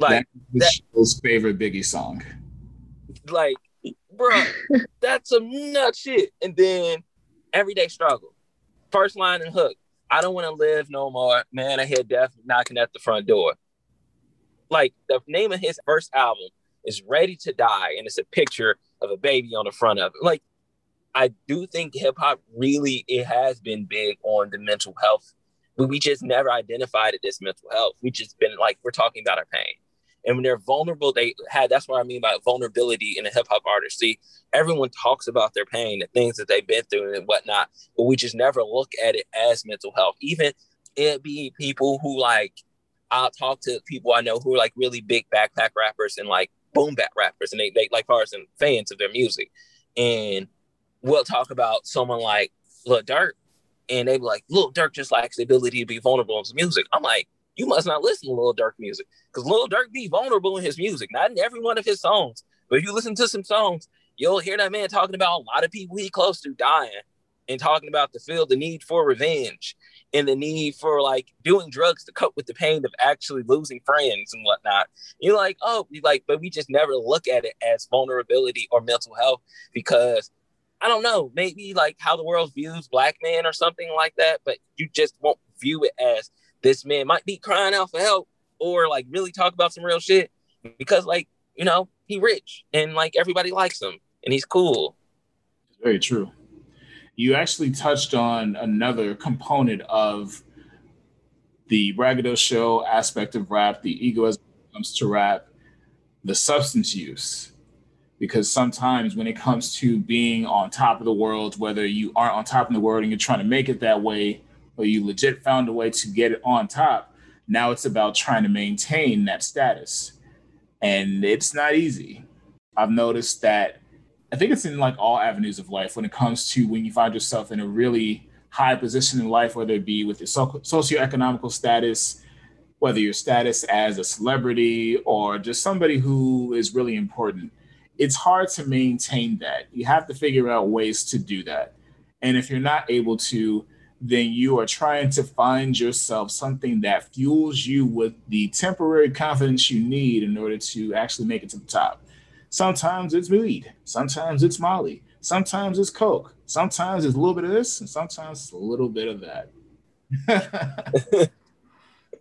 Like that's that, favorite Biggie song. Like, bro, that's some nut shit. And then everyday struggle First line and hook. I don't want to live no more. Man, I hear death knocking at the front door. Like the name of his first album is Ready to Die, and it's a picture of a baby on the front of it. Like, I do think hip hop really it has been big on the mental health, but we just never identified it as mental health. We just been like we're talking about our pain. And when they're vulnerable, they had that's what I mean by vulnerability in a hip hop artist. See, everyone talks about their pain, the things that they've been through and whatnot, but we just never look at it as mental health. Even it be people who like I'll talk to people I know who are like really big backpack rappers and like boom bap rappers and they, they like far as fans of their music. And we'll talk about someone like Lil Durk, and they be like, Lil Durk just lacks the ability to be vulnerable in his music. I'm like, you must not listen to Lil Durk music because Lil Durk be vulnerable in his music, not in every one of his songs. But if you listen to some songs, you'll hear that man talking about a lot of people he close to dying and talking about the feel the need for revenge and the need for like doing drugs to cope with the pain of actually losing friends and whatnot. You're like, oh, you like, but we just never look at it as vulnerability or mental health because I don't know, maybe like how the world views black men or something like that, but you just won't view it as this man might be crying out for help or like really talk about some real shit because like, you know, he rich and like everybody likes him and he's cool. Very true you actually touched on another component of the braggadocio aspect of rap, the ego as it comes to rap, the substance use. Because sometimes when it comes to being on top of the world, whether you aren't on top of the world and you're trying to make it that way, or you legit found a way to get it on top, now it's about trying to maintain that status. And it's not easy. I've noticed that I think it's in like all avenues of life when it comes to when you find yourself in a really high position in life, whether it be with your so- socioeconomical status, whether your status as a celebrity or just somebody who is really important. It's hard to maintain that. You have to figure out ways to do that. And if you're not able to, then you are trying to find yourself something that fuels you with the temporary confidence you need in order to actually make it to the top. Sometimes it's weed, sometimes it's Molly, sometimes it's Coke, sometimes it's a little bit of this, and sometimes it's a little bit of that.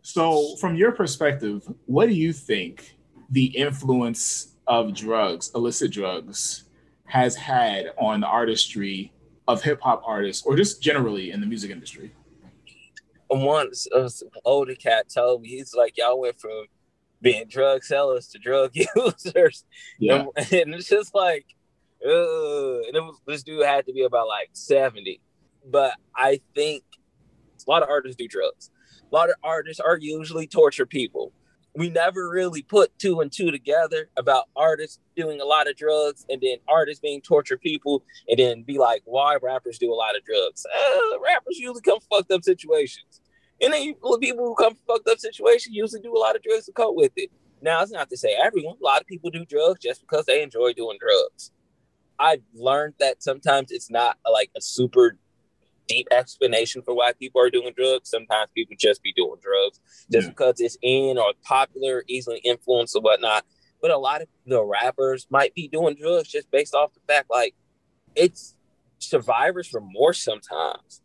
so, from your perspective, what do you think the influence of drugs, illicit drugs, has had on the artistry of hip hop artists or just generally in the music industry? Once an older cat told me, he's like, y'all went from being drug sellers to drug users. Yeah. And, and it's just like, uh, and it was, this dude had to be about like 70. But I think a lot of artists do drugs. A lot of artists are usually torture people. We never really put two and two together about artists doing a lot of drugs and then artists being torture people and then be like, why rappers do a lot of drugs? Uh, rappers usually come fucked up situations. And then people who come fucked up situations usually do a lot of drugs to cope with it. Now, it's not to say everyone. A lot of people do drugs just because they enjoy doing drugs. I've learned that sometimes it's not like a super deep explanation for why people are doing drugs. Sometimes people just be doing drugs just yeah. because it's in or popular, easily influenced or whatnot. But a lot of the rappers might be doing drugs just based off the fact like it's survivors remorse sometimes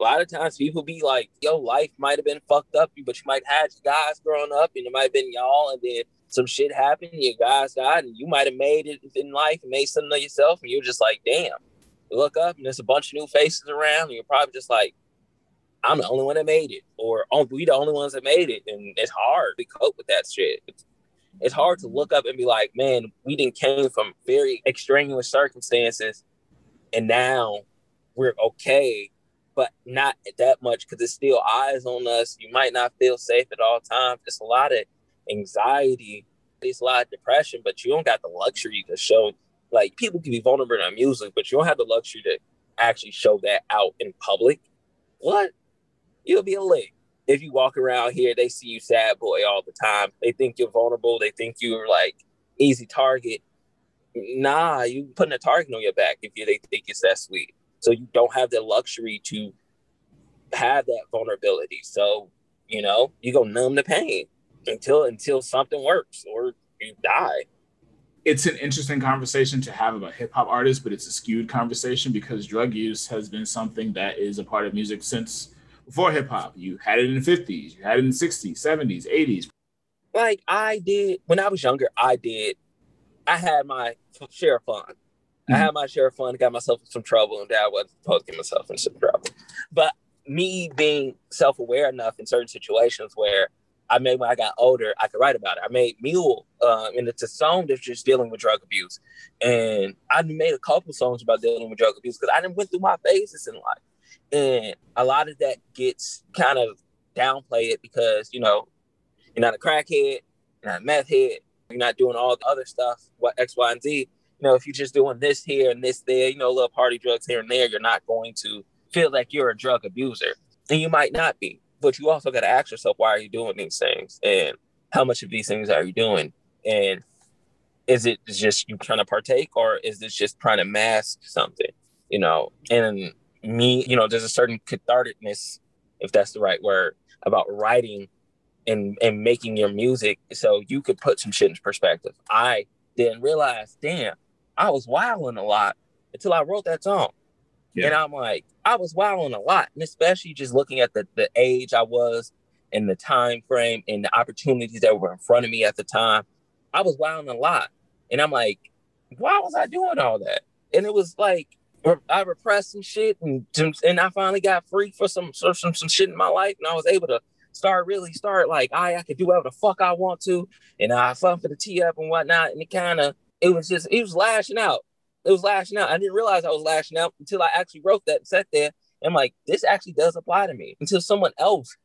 a lot of times people be like, yo, life might have been fucked up, but you might have had guys growing up and it might have been y'all, and then some shit happened, your guys died, and you might have made it in life and made something of yourself, and you're just like, damn. Look up and there's a bunch of new faces around, and you're probably just like, I'm the only one that made it, or oh, we the only ones that made it, and it's hard to cope with that shit. It's, it's hard to look up and be like, man, we didn't came from very extraneous circumstances, and now we're okay but not that much because it's still eyes on us. You might not feel safe at all times. It's a lot of anxiety. It's a lot of depression, but you don't got the luxury to show. Like people can be vulnerable in music, but you don't have the luxury to actually show that out in public. What? You'll be a lick if you walk around here. They see you sad boy all the time. They think you're vulnerable. They think you're like easy target. Nah, you putting a target on your back if you they think it's that sweet. So you don't have the luxury to have that vulnerability. So, you know, you go numb the pain until until something works or you die. It's an interesting conversation to have about hip hop artists, but it's a skewed conversation because drug use has been something that is a part of music since before hip hop. You had it in the 50s, you had it in the 60s, 70s, 80s. Like I did when I was younger, I did. I had my share of fun. Mm-hmm. I had my share of fun, got myself in some trouble, and dad wasn't supposed to get myself in some trouble. But me being self aware enough in certain situations where I made when I got older, I could write about it. I made Mule, uh, and it's a song that's just dealing with drug abuse. And I made a couple songs about dealing with drug abuse because I didn't went through my phases in life. And a lot of that gets kind of downplayed because, you know, you're not a crackhead, you're not a meth head, you're not doing all the other stuff, what X, Y, and Z. You know, if you're just doing this here and this there, you know, little party drugs here and there, you're not going to feel like you're a drug abuser. And you might not be, but you also got to ask yourself, why are you doing these things? And how much of these things are you doing? And is it just you trying to partake or is this just trying to mask something? You know, and me, you know, there's a certain catharticness, if that's the right word, about writing and and making your music so you could put some shit in perspective. I didn't realize, damn, I was wilding a lot until I wrote that song. Yeah. And I'm like, I was wilding a lot. And especially just looking at the, the age I was and the time frame and the opportunities that were in front of me at the time. I was wilding a lot. And I'm like, why was I doing all that? And it was like I repressed some shit and and I finally got free for some some some shit in my life and I was able to start really start like I I could do whatever the fuck I want to and I fun for the tee up and whatnot and it kind of it was just it was lashing out it was lashing out. I didn't realize I was lashing out until I actually wrote that and sat there and I'm like this actually does apply to me until someone else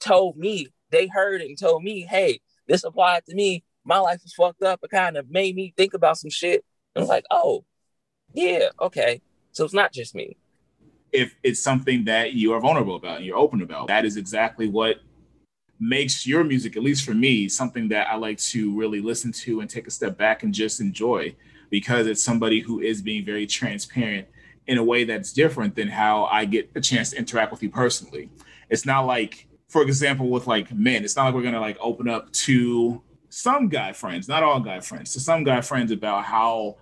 told me they heard it and told me hey this applied to me. My life was fucked up. It kind of made me think about some shit. And I was like oh yeah okay. So it's not just me. If it's something that you are vulnerable about and you're open about, that is exactly what makes your music, at least for me, something that I like to really listen to and take a step back and just enjoy because it's somebody who is being very transparent in a way that's different than how I get a chance to interact with you personally. It's not like, for example, with like men, it's not like we're gonna like open up to some guy friends, not all guy friends, to some guy friends about how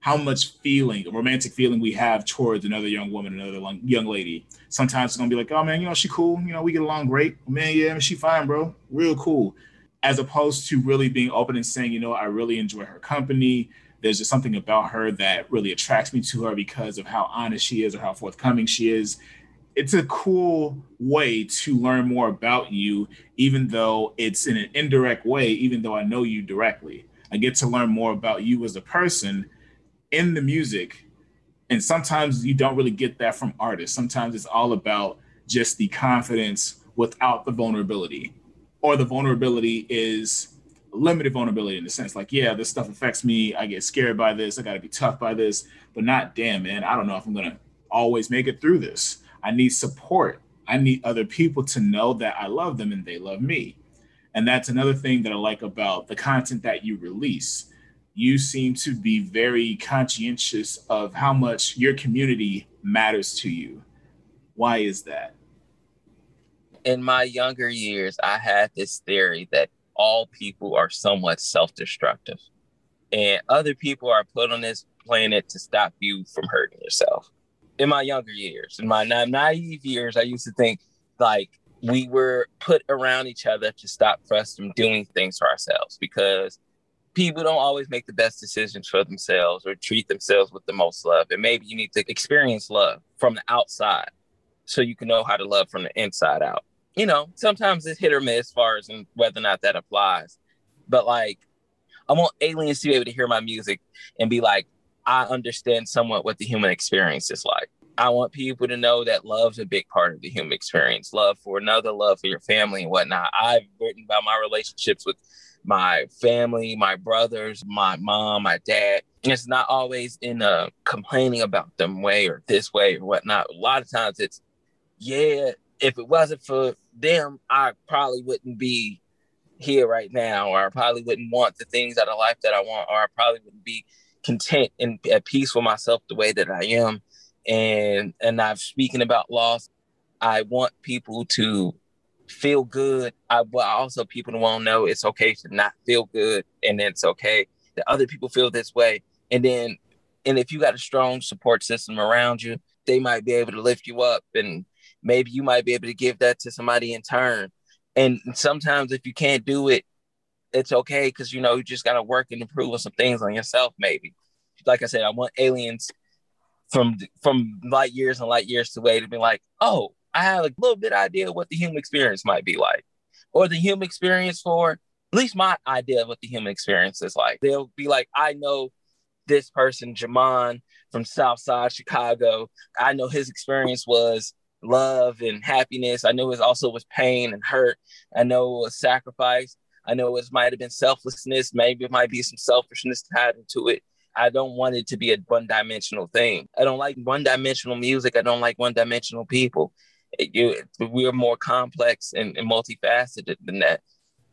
how much feeling, romantic feeling we have towards another young woman, another young lady. Sometimes it's gonna be like, oh man, you know, she cool. You know, we get along great. Man, yeah, she fine, bro. Real cool. As opposed to really being open and saying, you know, I really enjoy her company. There's just something about her that really attracts me to her because of how honest she is or how forthcoming she is. It's a cool way to learn more about you, even though it's in an indirect way, even though I know you directly. I get to learn more about you as a person in the music and sometimes you don't really get that from artists sometimes it's all about just the confidence without the vulnerability or the vulnerability is limited vulnerability in the sense like yeah this stuff affects me i get scared by this i got to be tough by this but not damn man i don't know if i'm gonna always make it through this i need support i need other people to know that i love them and they love me and that's another thing that i like about the content that you release you seem to be very conscientious of how much your community matters to you. Why is that? In my younger years, I had this theory that all people are somewhat self destructive and other people are put on this planet to stop you from hurting yourself. In my younger years, in my na- naive years, I used to think like we were put around each other to stop us from doing things for ourselves because people don't always make the best decisions for themselves or treat themselves with the most love. And maybe you need to experience love from the outside so you can know how to love from the inside out. You know, sometimes it's hit or miss as far as whether or not that applies. But like, I want aliens to be able to hear my music and be like, I understand somewhat what the human experience is like. I want people to know that love's a big part of the human experience. Love for another, love for your family and whatnot. I've written about my relationships with my family, my brothers, my mom, my dad. It's not always in a complaining about them way or this way or whatnot. A lot of times it's, yeah, if it wasn't for them, I probably wouldn't be here right now, or I probably wouldn't want the things out of life that I want, or I probably wouldn't be content and at peace with myself the way that I am. And and I've speaking about loss. I want people to feel good. I, but also people want to know it's okay to not feel good, and it's okay that other people feel this way. And then, and if you got a strong support system around you, they might be able to lift you up, and maybe you might be able to give that to somebody in turn. And sometimes, if you can't do it, it's okay because you know you just got to work and improve on some things on yourself. Maybe, like I said, I want aliens from from light years and light years away to be like, oh, I have a little bit idea what the human experience might be like, or the human experience for at least my idea of what the human experience is like. They'll be like, I know this person, Jamon from Southside Chicago. I know his experience was love and happiness. I know it also was pain and hurt. I know it was sacrifice. I know it might have been selflessness, maybe it might be some selfishness tied into it. I don't want it to be a one dimensional thing. I don't like one dimensional music. I don't like one dimensional people. It, you, we're more complex and, and multifaceted than that.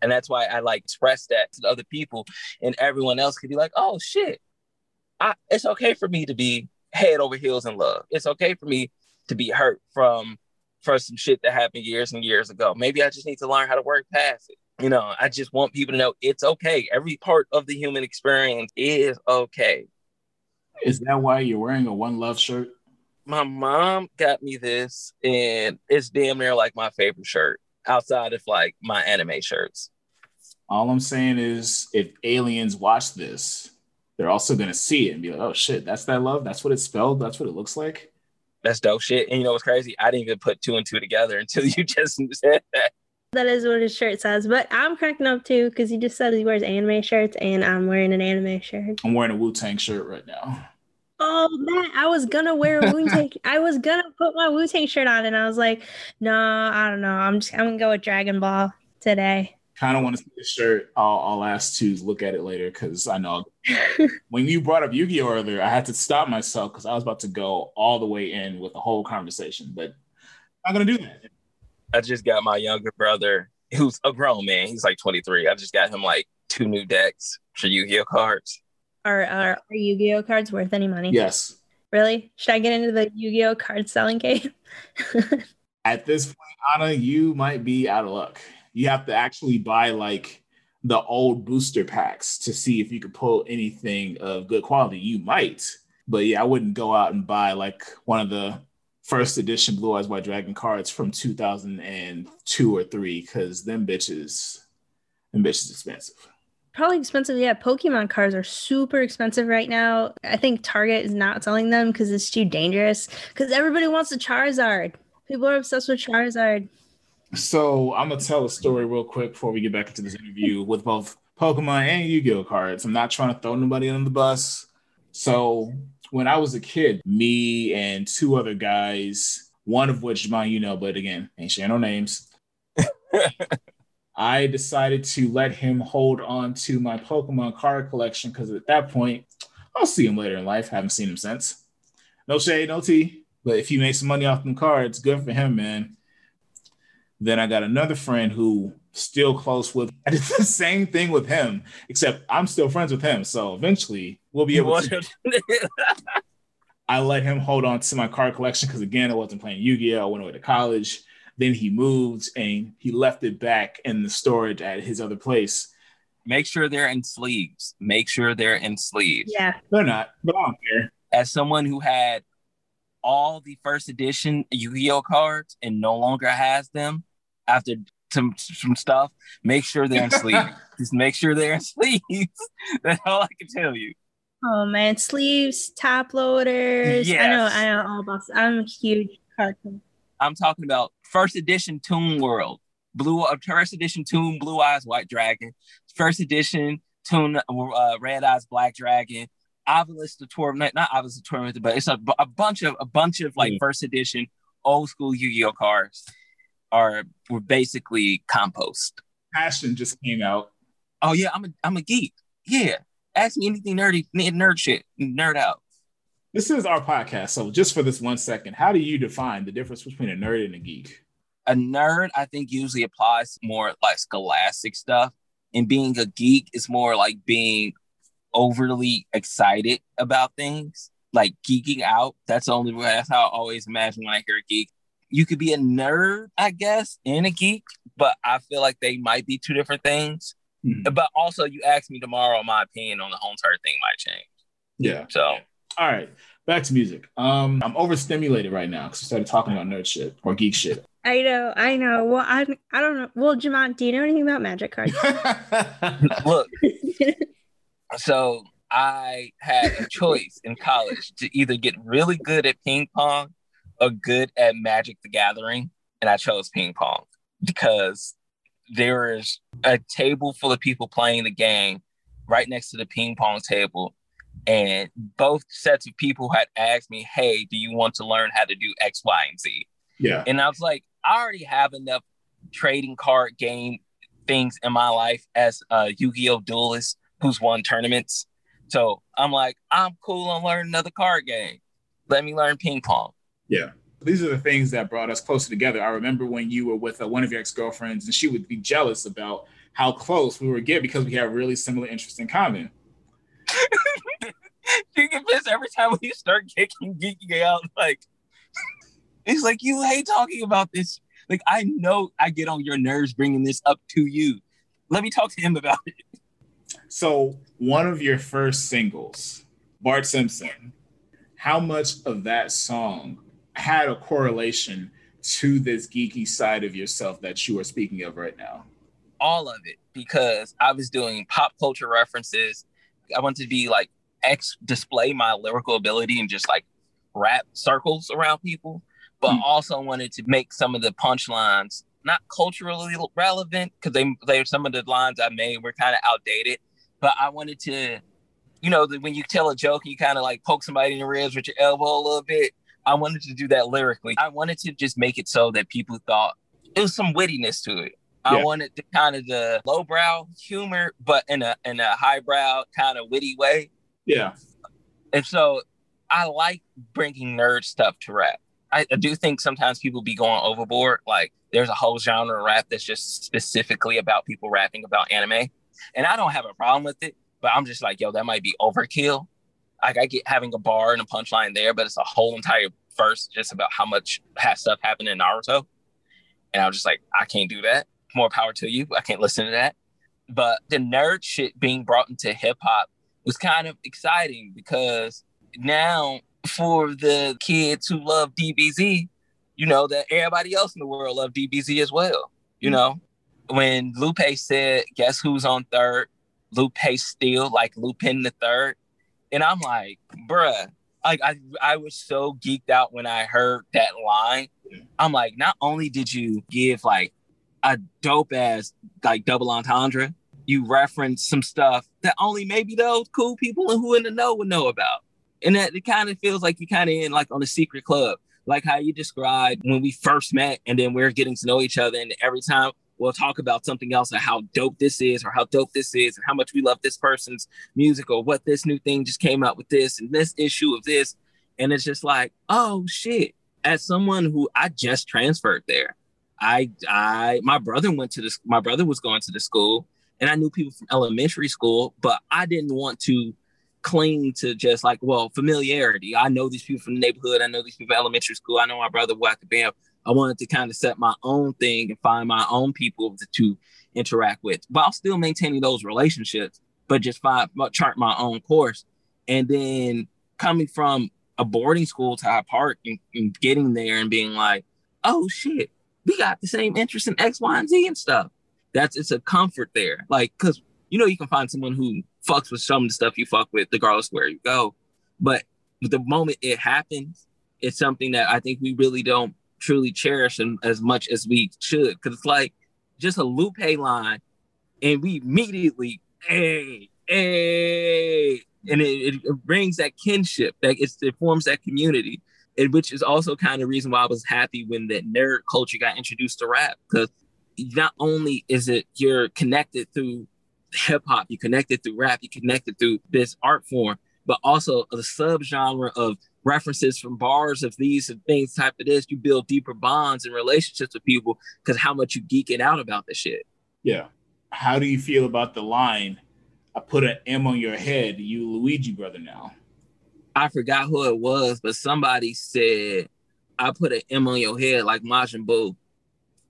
And that's why I like express that to other people, and everyone else could be like, "Oh shit, I, it's okay for me to be head over heels in love. It's okay for me to be hurt from for some shit that happened years and years ago. Maybe I just need to learn how to work past it. You know, I just want people to know it's okay. Every part of the human experience is okay. Is that why you're wearing a One Love shirt? My mom got me this, and it's damn near like my favorite shirt outside of like my anime shirts. All I'm saying is, if aliens watch this, they're also gonna see it and be like, "Oh shit, that's that love. That's what it's spelled. That's what it looks like." That's dope shit. And you know what's crazy? I didn't even put two and two together until you just said that. That is what his shirt says. But I'm cracking up too because he just said he wears anime shirts, and I'm wearing an anime shirt. I'm wearing a Wu Tang shirt right now. Oh man, I was gonna wear a Wu Tang. I was gonna put my Wu Tang shirt on, and I was like, no, I don't know. I'm just I'm gonna go with Dragon Ball today. Kind of want to see the shirt. I'll, I'll ask to look at it later because I know when you brought up Yu Gi Oh earlier, I had to stop myself because I was about to go all the way in with the whole conversation, but I'm not gonna do that. I just got my younger brother, who's a grown man. He's like 23. I just got him like two new decks for Yu Gi Oh cards. Are, are are Yu-Gi-Oh cards worth any money? Yes. Really? Should I get into the Yu-Gi-Oh card selling game? At this point, Anna, you might be out of luck. You have to actually buy like the old booster packs to see if you could pull anything of good quality. You might, but yeah, I wouldn't go out and buy like one of the first edition Blue Eyes White Dragon cards from 2002 or three because them bitches, them bitches expensive. Probably expensive. Yeah, Pokemon cards are super expensive right now. I think Target is not selling them because it's too dangerous. Because everybody wants a Charizard. People are obsessed with Charizard. So I'm gonna tell a story real quick before we get back into this interview with both Pokemon and Yu-Gi-Oh cards. I'm not trying to throw nobody on the bus. So when I was a kid, me and two other guys, one of which mine you know, but again, ain't sharing no names. I decided to let him hold on to my Pokemon card collection because at that point, I'll see him later in life. Haven't seen him since. No shade, no tea. But if he makes some money off them cards, good for him, man. Then I got another friend who still close with. I did the same thing with him, except I'm still friends with him. So eventually we'll be able to. I let him hold on to my card collection because again, I wasn't playing Yu-Gi-Oh. I went away to college. Then he moved and he left it back in the storage at his other place. Make sure they're in sleeves. Make sure they're in sleeves. Yeah. They're not, but I don't care. As someone who had all the first edition Yu-Gi-Oh cards and no longer has them after some some stuff, make sure they're in sleeves. Just make sure they're in sleeves. That's all I can tell you. Oh man, sleeves, top loaders. Yes. I know, I know all about. I'm a huge card. fan. I'm talking about first edition Toon World, blue uh, first edition Toon Blue Eyes White Dragon, first edition Toon uh, Red Eyes Black Dragon, Obelisk the Torment, not Obelisk the Torment, but it's a, a bunch of a bunch of like Mm. first edition old school Yu-Gi-Oh cards are were basically compost. Passion just came out. Oh yeah, I'm a I'm a geek. Yeah, ask me anything nerdy, nerd shit, nerd out. This is our podcast. So just for this one second, how do you define the difference between a nerd and a geek? a nerd i think usually applies more like scholastic stuff and being a geek is more like being overly excited about things like geeking out that's only that's how i always imagine when i hear geek you could be a nerd i guess and a geek but i feel like they might be two different things Mhm. but also you ask me tomorrow my opinion on the whole entire thing might change Yeah. so All right. Back to music. Um, I'm overstimulated right now because I started talking about nerd shit or geek shit. I know, I know. Well, I I don't know. Well, Jamon, do you know anything about magic cards? look so I had a choice in college to either get really good at ping pong good at Magic the Gathering, and I chose ping pong because there is a table full of people playing the game right next to the ping pong table. And both sets of people had asked me, Hey, do you want to learn how to do X, Y, and Z? yeah. And I was like, I already have enough trading card game things in my life as a Yu-Gi-Oh duelist who's won tournaments. So I'm like, I'm cool on learning another card game. Let me learn ping pong. Yeah. These are the things that brought us closer together. I remember when you were with uh, one of your ex-girlfriends and she would be jealous about how close we were getting because we have really similar interests in common. you get pissed every time we start kicking geeking out. Like, it's like you hate talking about this. Like, I know I get on your nerves bringing this up to you. Let me talk to him about it. So, one of your first singles, Bart Simpson, how much of that song had a correlation to this geeky side of yourself that you are speaking of right now? All of it, because I was doing pop culture references. I wanted to be like ex display my lyrical ability and just like wrap circles around people, but mm. also wanted to make some of the punchlines not culturally relevant because they they some of the lines I made were kind of outdated. But I wanted to, you know, the, when you tell a joke, you kind of like poke somebody in the ribs with your elbow a little bit. I wanted to do that lyrically. I wanted to just make it so that people thought it was some wittiness to it. Yeah. I wanted the kind of the lowbrow humor, but in a in a highbrow kind of witty way. Yeah. And so I like bringing nerd stuff to rap. I, I, do think sometimes people be going overboard. Like there's a whole genre of rap that's just specifically about people rapping about anime. And I don't have a problem with it, but I'm just like, yo, that might be overkill. Like I get having a bar and a punchline there, but it's a whole entire verse just about how much stuff happened in Naruto. And I was just like, I can't do that. More power to you. I can't listen to that. But the nerd shit being brought into hip hop was kind of exciting because now for the kids who love DBZ, you know that everybody else in the world love DBZ as well. You mm-hmm. know, when Lupe said, "Guess who's on third? Lupe still like Lupin the third, and I'm like, bruh, like I I was so geeked out when I heard that line. I'm like, not only did you give like a dope ass like double entendre, you reference some stuff that only maybe those cool people who in the know would know about. And that it kind of feels like you kind of in like on a secret club, like how you described when we first met and then we're getting to know each other. And every time we'll talk about something else and how dope this is or how dope this is and how much we love this person's music or what this new thing just came out with this and this issue of this. And it's just like, oh shit. As someone who I just transferred there, I I my brother went to this my brother was going to the school and I knew people from elementary school, but I didn't want to cling to just like, well, familiarity. I know these people from the neighborhood. I know these people from elementary school. I know my brother Whack Bam. I wanted to kind of set my own thing and find my own people to, to interact with, while still maintaining those relationships, but just find chart my own course. And then coming from a boarding school to Hyde Park and, and getting there and being like, oh shit, we got the same interest in X, Y, and Z and stuff that's it's a comfort there. Like, cause you know you can find someone who fucks with some of the stuff you fuck with, regardless where you go. But the moment it happens, it's something that I think we really don't truly cherish and as much as we should. Cause it's like just a Lupe line, and we immediately, hey, hey, and it, it brings that kinship, that it forms that community. And which is also kind of reason why I was happy when that nerd culture got introduced to rap because not only is it you're connected through hip hop, you connected through rap, you connected through this art form, but also the subgenre of references from bars of these and things type of this, you build deeper bonds and relationships with people because how much you geeking out about the shit. Yeah. How do you feel about the line? I put an M on your head, you Luigi brother now. I forgot who it was, but somebody said I put an M on your head like Majin Buu.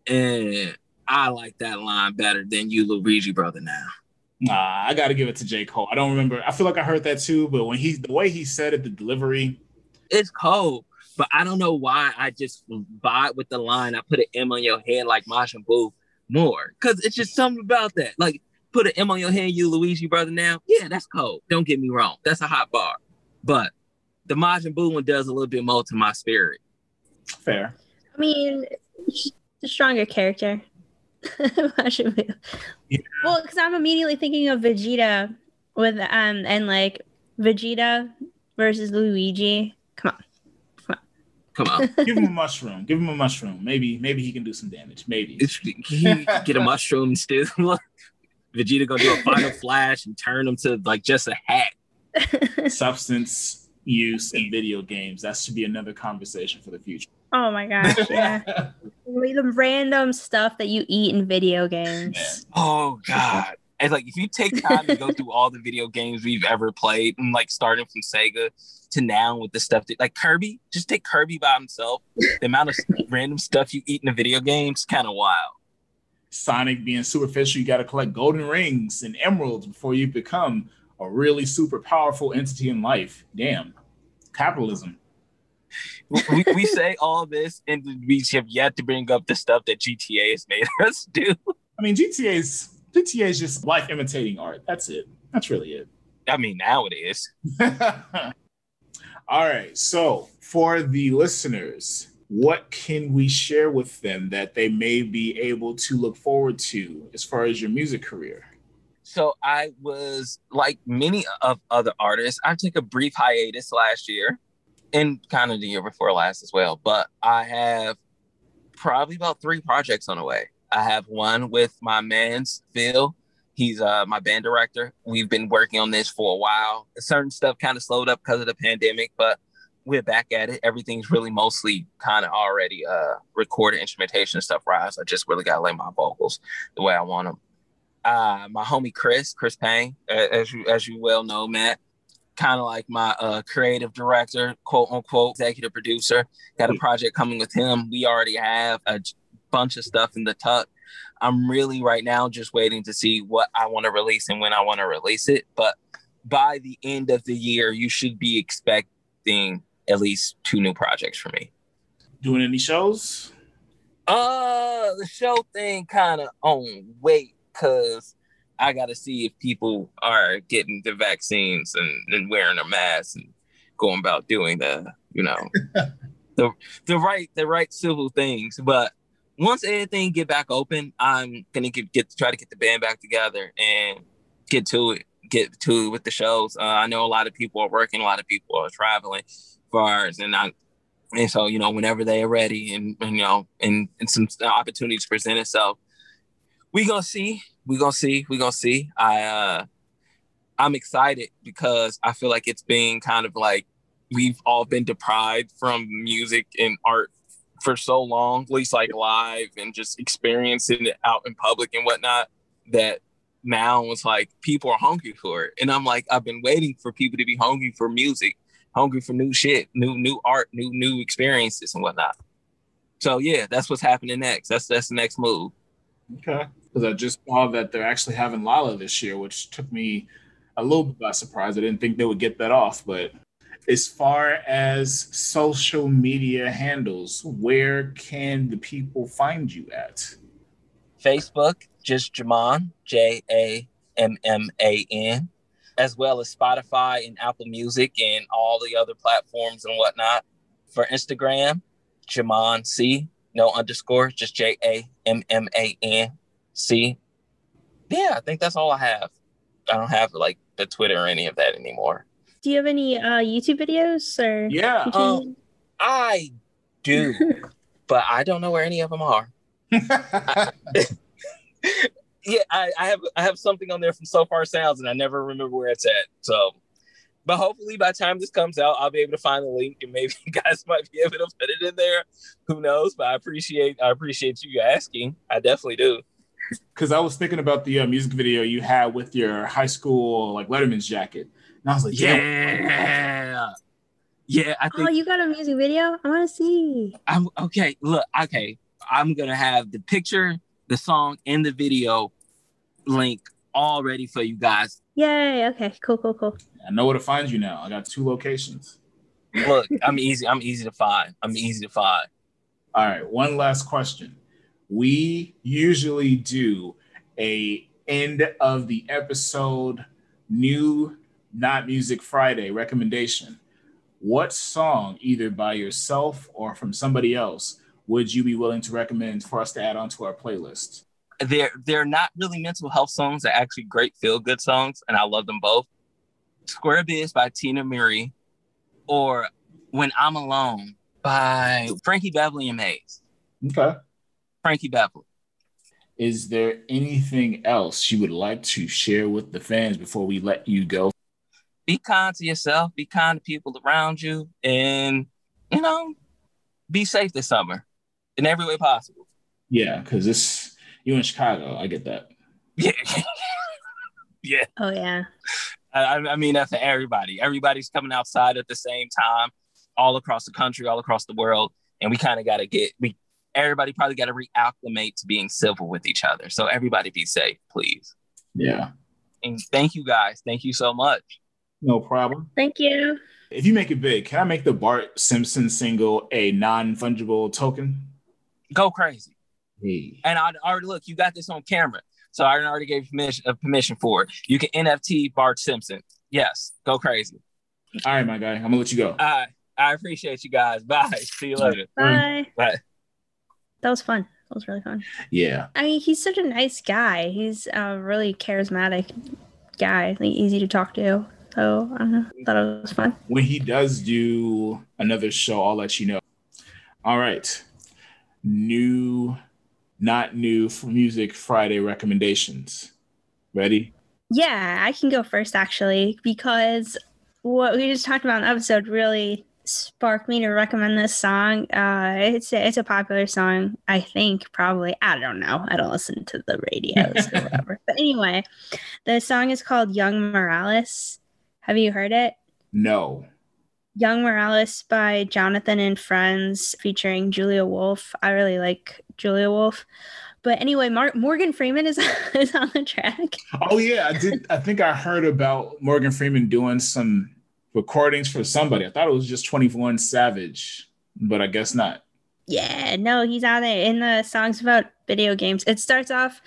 And I like that line better than you, Luigi brother. Now, nah, I got to give it to J Cole. I don't remember. I feel like I heard that too, but when he the way he said it, the delivery, it's cold. But I don't know why I just vibe with the line. I put an M on your head like Majin Buu more because it's just something about that. Like put an M on your head, you Luigi brother. Now, yeah, that's cold. Don't get me wrong. That's a hot bar, but the Majin Buu one does a little bit more to my spirit. Fair. I mean, the stronger character. yeah. Well, because I'm immediately thinking of Vegeta with um and like Vegeta versus Luigi. Come on, come on. Give him a mushroom. Give him a mushroom. Maybe maybe he can do some damage. Maybe. It's, he get a mushroom still. Vegeta gonna do a final flash and turn him to like just a hat. Substance use in video games. That should be another conversation for the future. oh my gosh, yeah. the random stuff that you eat in video games. Oh god. It's like if you take time to go through all the video games we've ever played, and like starting from Sega to now with the stuff that like Kirby, just take Kirby by himself. The amount of random stuff you eat in the video games, kind of wild. Sonic being superficial, you got to collect golden rings and emeralds before you become a really super powerful entity in life. Damn, capitalism. we, we say all this and we have yet to bring up the stuff that GTA has made us do. I mean, GTA's GTA is just life imitating art. That's it. That's really it. I mean, now it is. All right. So, for the listeners, what can we share with them that they may be able to look forward to as far as your music career? So I was like many of other artists. I took a brief hiatus last year and kind of the year before last as well. But I have probably about three projects on the way. I have one with my man's Phil. He's uh, my band director. We've been working on this for a while. Certain stuff kind of slowed up because of the pandemic, but we're back at it. Everything's really mostly kind of already uh, recorded instrumentation and stuff right. So I just really got to lay my vocals the way I want them. Uh, my homie Chris, Chris Payne, as you as you well know, Matt, kind of like my uh, creative director, quote unquote, executive producer. Got a project coming with him. We already have a bunch of stuff in the tuck. I'm really right now just waiting to see what I want to release and when I want to release it. But by the end of the year, you should be expecting at least two new projects for me. Doing any shows? Uh, the show thing kind of on wait because I got to see if people are getting the vaccines and, and wearing a mask and going about doing the, you know, the the right the right civil things. But once everything get back open, I'm gonna get, get try to get the band back together and get to it. Get to it with the shows. Uh, I know a lot of people are working, a lot of people are traveling ours, and I and so you know whenever they are ready and, and you know and, and some opportunities present itself, we gonna see. We gonna see. We gonna see. I uh I'm excited because I feel like it's being kind of like we've all been deprived from music and art for so long, at least like live and just experiencing it out in public and whatnot, that now it's like people are hungry for it. And I'm like, I've been waiting for people to be hungry for music, hungry for new shit, new new art, new new experiences and whatnot. So yeah, that's what's happening next. That's that's the next move. Okay. Because I just saw that they're actually having Lolla this year, which took me a little bit by surprise. I didn't think they would get that off, but as far as social media handles, where can the people find you at? Facebook, just Jamman, J A M M A N, as well as Spotify and Apple Music and all the other platforms and whatnot. For Instagram, Jamman C, no underscore, just J A M M A N C. Yeah, I think that's all I have. I don't have like the Twitter or any of that anymore. Do you have any uh, YouTube videos or? Yeah, um, I do, but I don't know where any of them are. I, yeah, I, I, have I have something on there from Sofar Sounds, and I never remember where it's at. So, but hopefully by the time this comes out, I'll be able to find the link, and maybe you guys might be able to put it in there. Who knows? But I appreciate I appreciate you asking. I definitely do. Because I was thinking about the uh, music video you had with your high school like Letterman's jacket and I was like, yeah. Yeah, I oh, think. Oh, you got a music video? I want to see. I'm okay. Look, okay. I'm gonna have the picture, the song, and the video link all ready for you guys. Yay! Okay, cool, cool, cool. I know where to find you now. I got two locations. Look, I'm easy. I'm easy to find. I'm easy to find. All right. One last question. We usually do a end of the episode new not Music Friday recommendation. What song, either by yourself or from somebody else, would you be willing to recommend for us to add onto our playlist? They're they're not really mental health songs. They're actually great feel good songs, and I love them both. Square Biz by Teena Marie, or When I'm Alone by Frankie Beverly and Maze. Okay. Frankie Beverly. Is there anything else you would like to share with the fans before we let you go? Be kind to yourself, be kind to people around you, and you know, be safe this summer in every way possible. Yeah, because this you in Chicago, I get that. Yeah. yeah. Oh yeah. I, I mean that for everybody. Everybody's coming outside at the same time, all across the country, all across the world, and we kind of got to get we. Everybody probably got to reacclimate to being civil with each other. So everybody be safe, please. Yeah. And thank you guys. Thank you so much. No problem. Thank you. If you make it big, can I make the Bart Simpson single a non fungible token? Go crazy. Hey. And I already look, you got this on camera. So I already gave permission, uh, permission for it. You can NFT Bart Simpson. Yes, go crazy. All right, my guy. I'm gonna let you go. I I appreciate you guys. Bye. See you later. Bye. Bye. That was fun. That was really fun. Yeah. I mean, he's such a nice guy. He's a really charismatic guy. Like, easy to talk to. So I don't know. Thought it was fun. When he does do another show, I'll let you know. All right. New, not new for music Friday recommendations. Ready? Yeah, I can go first actually because what we just talked about in the episode really sparked me to recommend this song. Uh, it's a, it's a popular song, I think. Probably, I don't know. I don't listen to the radios or whatever. But anyway, the song is called "Young Morales." Have you heard it? No. Young Morales by Jonathan and Friends featuring Julia Wolf. I really like Julia Wolf. But anyway, Morgan Freeman is, is on the track. Oh yeah, I did. I think I heard about Morgan Freeman doing some recordings for somebody. I thought it was just 21 Savage, but I guess not. Yeah, no, he's on there in the songs about video games. It starts off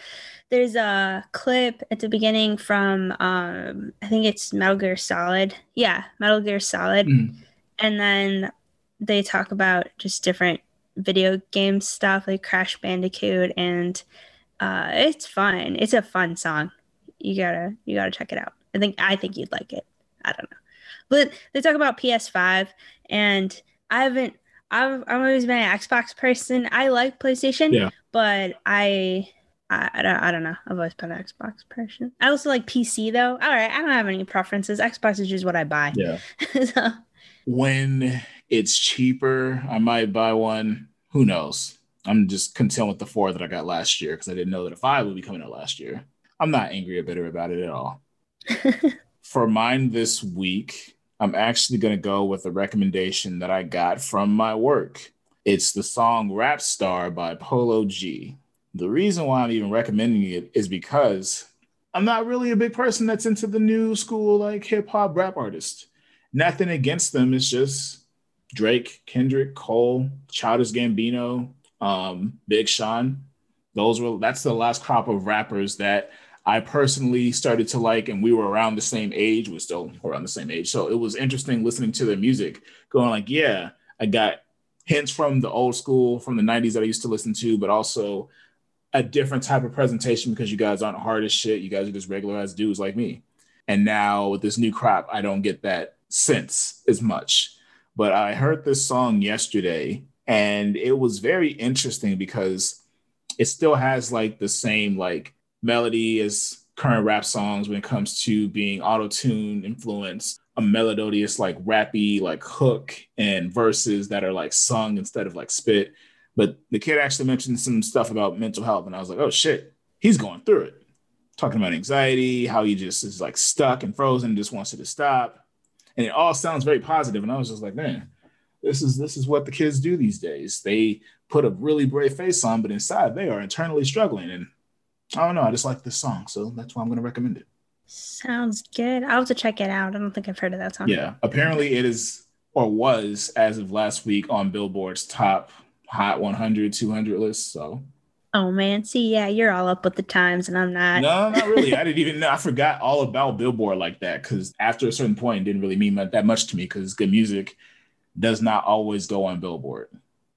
there's a clip at the beginning from um I think it's Metal Gear Solid. Yeah, Metal Gear Solid. Mm. And then they talk about just different video game stuff like Crash Bandicoot and uh it's fun. It's a fun song. You gotta you gotta check it out. I think I think you'd like it. I don't know. But they talk about PS5 and I haven't I've I've always been an Xbox person. I like PlayStation, Yeah. but I I, I, don't, I don't know. I've always been an Xbox person. I also like PC though. All right, I don't have any preferences. Xbox is just what I buy. Yeah. so, When it's cheaper, I might buy one. Who knows? I'm just content with the four that I got last year because I didn't know that a five would be coming out last year. I'm not angry or bitter about it at all. For mine this week, I'm actually going to go with a recommendation that I got from my work. It's the song Rap Star by Polo G. The reason why I'm even recommending it is because I'm not really a big person that's into the new school, like hip hop rap artists. Nothing against them. It's just Drake, Kendrick, Cole, Childish Gambino, um, Big Sean. Those were that's the last crop of rappers that I personally started to like, and we were around the same age. We're still around the same age, so it was interesting listening to their music, going like, yeah, I got hints from the old school, from the '90s that I used to listen to, but also a different type of presentation because you guys aren't hard as shit. You guys are just regular ass dudes like me. And now with this new crop, I don't get that sense as much. But I heard this song yesterday and it was very interesting because it still has like the same like melody as current rap songs when it comes to being auto-tune influenced a melodious like rappy like hook and verses that are like sung instead of like spit but the kid actually mentioned some stuff about mental health and i was like oh shit he's going through it talking about anxiety how he just is like stuck and frozen and just wants it to stop and it all sounds very positive and i was just like man this is this is what the kids do these days they put a really brave face on but inside they are internally struggling and i don't know i just like this song so that's why i'm going to recommend it sounds good. I'll have to check it out. I don't think I've heard of that song. yeah apparently it is or was as of last week on billboard's top hot 100 200 list so. Oh man, see, yeah, you're all up with the times, and I'm not. no not really. I didn't even know. I forgot all about billboard like that because after a certain point it didn't really mean that much to me because good music does not always go on billboard.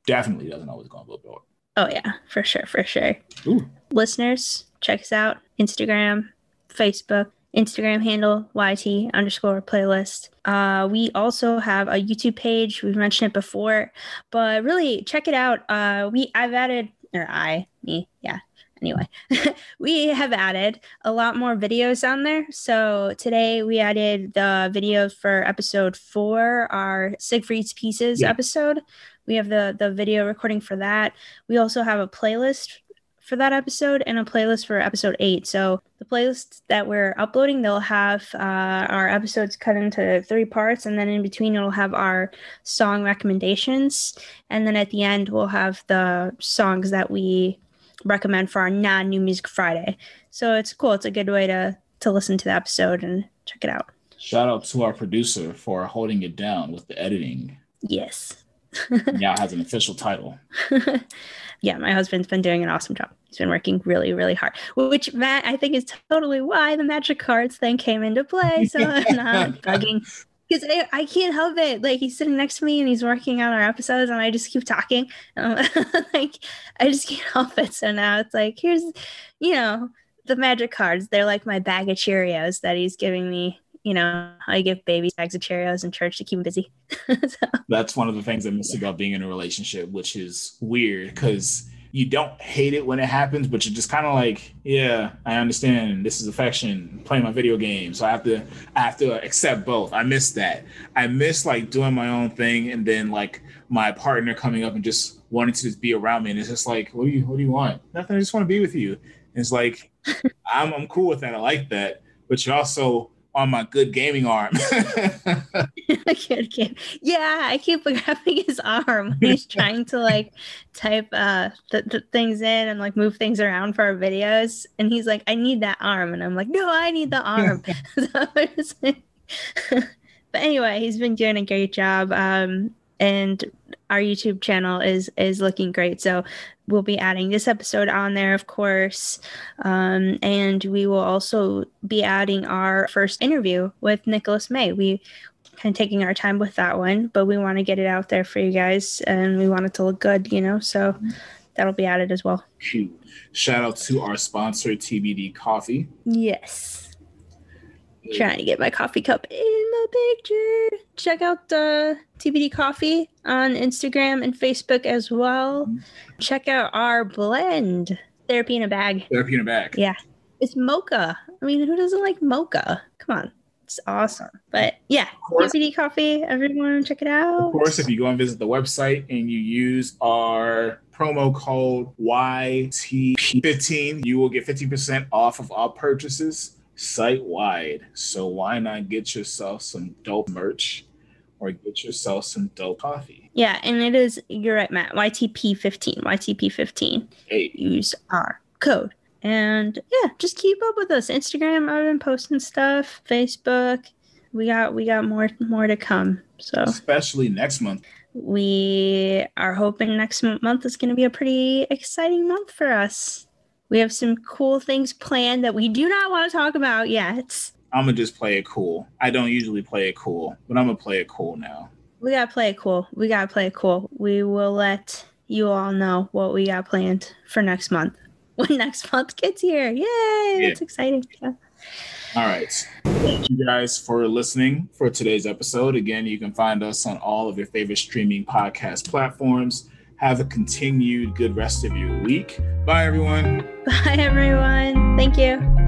Definitely doesn't always go on billboard. Oh yeah, for sure, for sure. Ooh. Listeners, check us out: Instagram, Facebook, Instagram handle YT underscore playlist. Uh, we also have a YouTube page. We've mentioned it before, but really check it out. Uh, we I've added or I me yeah. Anyway, we have added a lot more videos on there. So today we added the video for episode four, our Siegfried's Pieces yeah. episode. We have the the video recording for that. We also have a playlist for that episode and a playlist for episode eight. So the playlist that we're uploading, they'll have uh, our episodes cut into three parts, and then in between it'll have our song recommendations, and then at the end we'll have the songs that we recommend for our non-new music Friday. So it's cool. It's a good way to to listen to the episode and check it out. Shout out to our producer for holding it down with the editing. Yes. now has an official title. yeah, my husband's been doing an awesome job. He's been working really, really hard, which Matt, I think is totally why the magic cards thing came into play. So I'm not bugging because I, I, can't help it. Like he's sitting next to me and he's working on our episodes, and I just keep talking. like I just can't help it. So now it's like here's, you know, the magic cards. They're like my bag of Cheerios that he's giving me you know, I give babies bags of Cheerios in church to keep them busy. so. That's one of the things I miss about being in a relationship, which is weird because you don't hate it when it happens, but you're just kind of like, yeah, I understand. This is affection. Playing my video game, so I have to, I have to accept both. I miss that. I miss like doing my own thing, and then like my partner coming up and just wanting to just be around me, and it's just like, what do you, what do you want? Nothing. I just want to be with you. And it's like, I'm, I'm cool with that. I like that, but you also on my good gaming arm. good game. Yeah, I keep grabbing his arm when he's trying to like type uh the, the things in and like move things around for our videos. And he's like, I need that arm. And I'm like, no, I need the arm. but anyway, he's been doing a great job. Um and our YouTube channel is is looking great. So we'll be adding this episode on there, of course. Um, and we will also be adding our first interview with Nicholas May. We kind of taking our time with that one, but we want to get it out there for you guys and we want it to look good, you know. So that'll be added as well. Shout out to our sponsor, TBD Coffee. Yes trying to get my coffee cup in the picture. Check out the TBD Coffee on Instagram and Facebook as well. Mm-hmm. Check out our blend, Therapy in a Bag. Therapy in a Bag. Yeah. It's mocha. I mean, who doesn't like mocha? Come on. It's awesome. But yeah, TBD Coffee, everyone check it out. Of course, if you go and visit the website and you use our promo code YT15, you will get 50% off of all purchases site wide. So why not get yourself some dope merch or get yourself some dope coffee? Yeah, and it is you're right, Matt. YTP15. YTP15. Hey. Use our code. And yeah, just keep up with us. Instagram, I've been posting stuff. Facebook. We got we got more more to come. So especially next month. We are hoping next month is going to be a pretty exciting month for us. We have some cool things planned that we do not want to talk about yet. I'm gonna just play it cool. I don't usually play it cool, but I'm gonna play it cool now. We gotta play it cool. We gotta play it cool. We will let you all know what we got planned for next month when next month gets here. Yay! Yeah. That's exciting. Yeah. All right. Thank you guys for listening for today's episode. Again, you can find us on all of your favorite streaming podcast platforms. Have a continued good rest of your week. Bye, everyone. Bye, everyone. Thank you.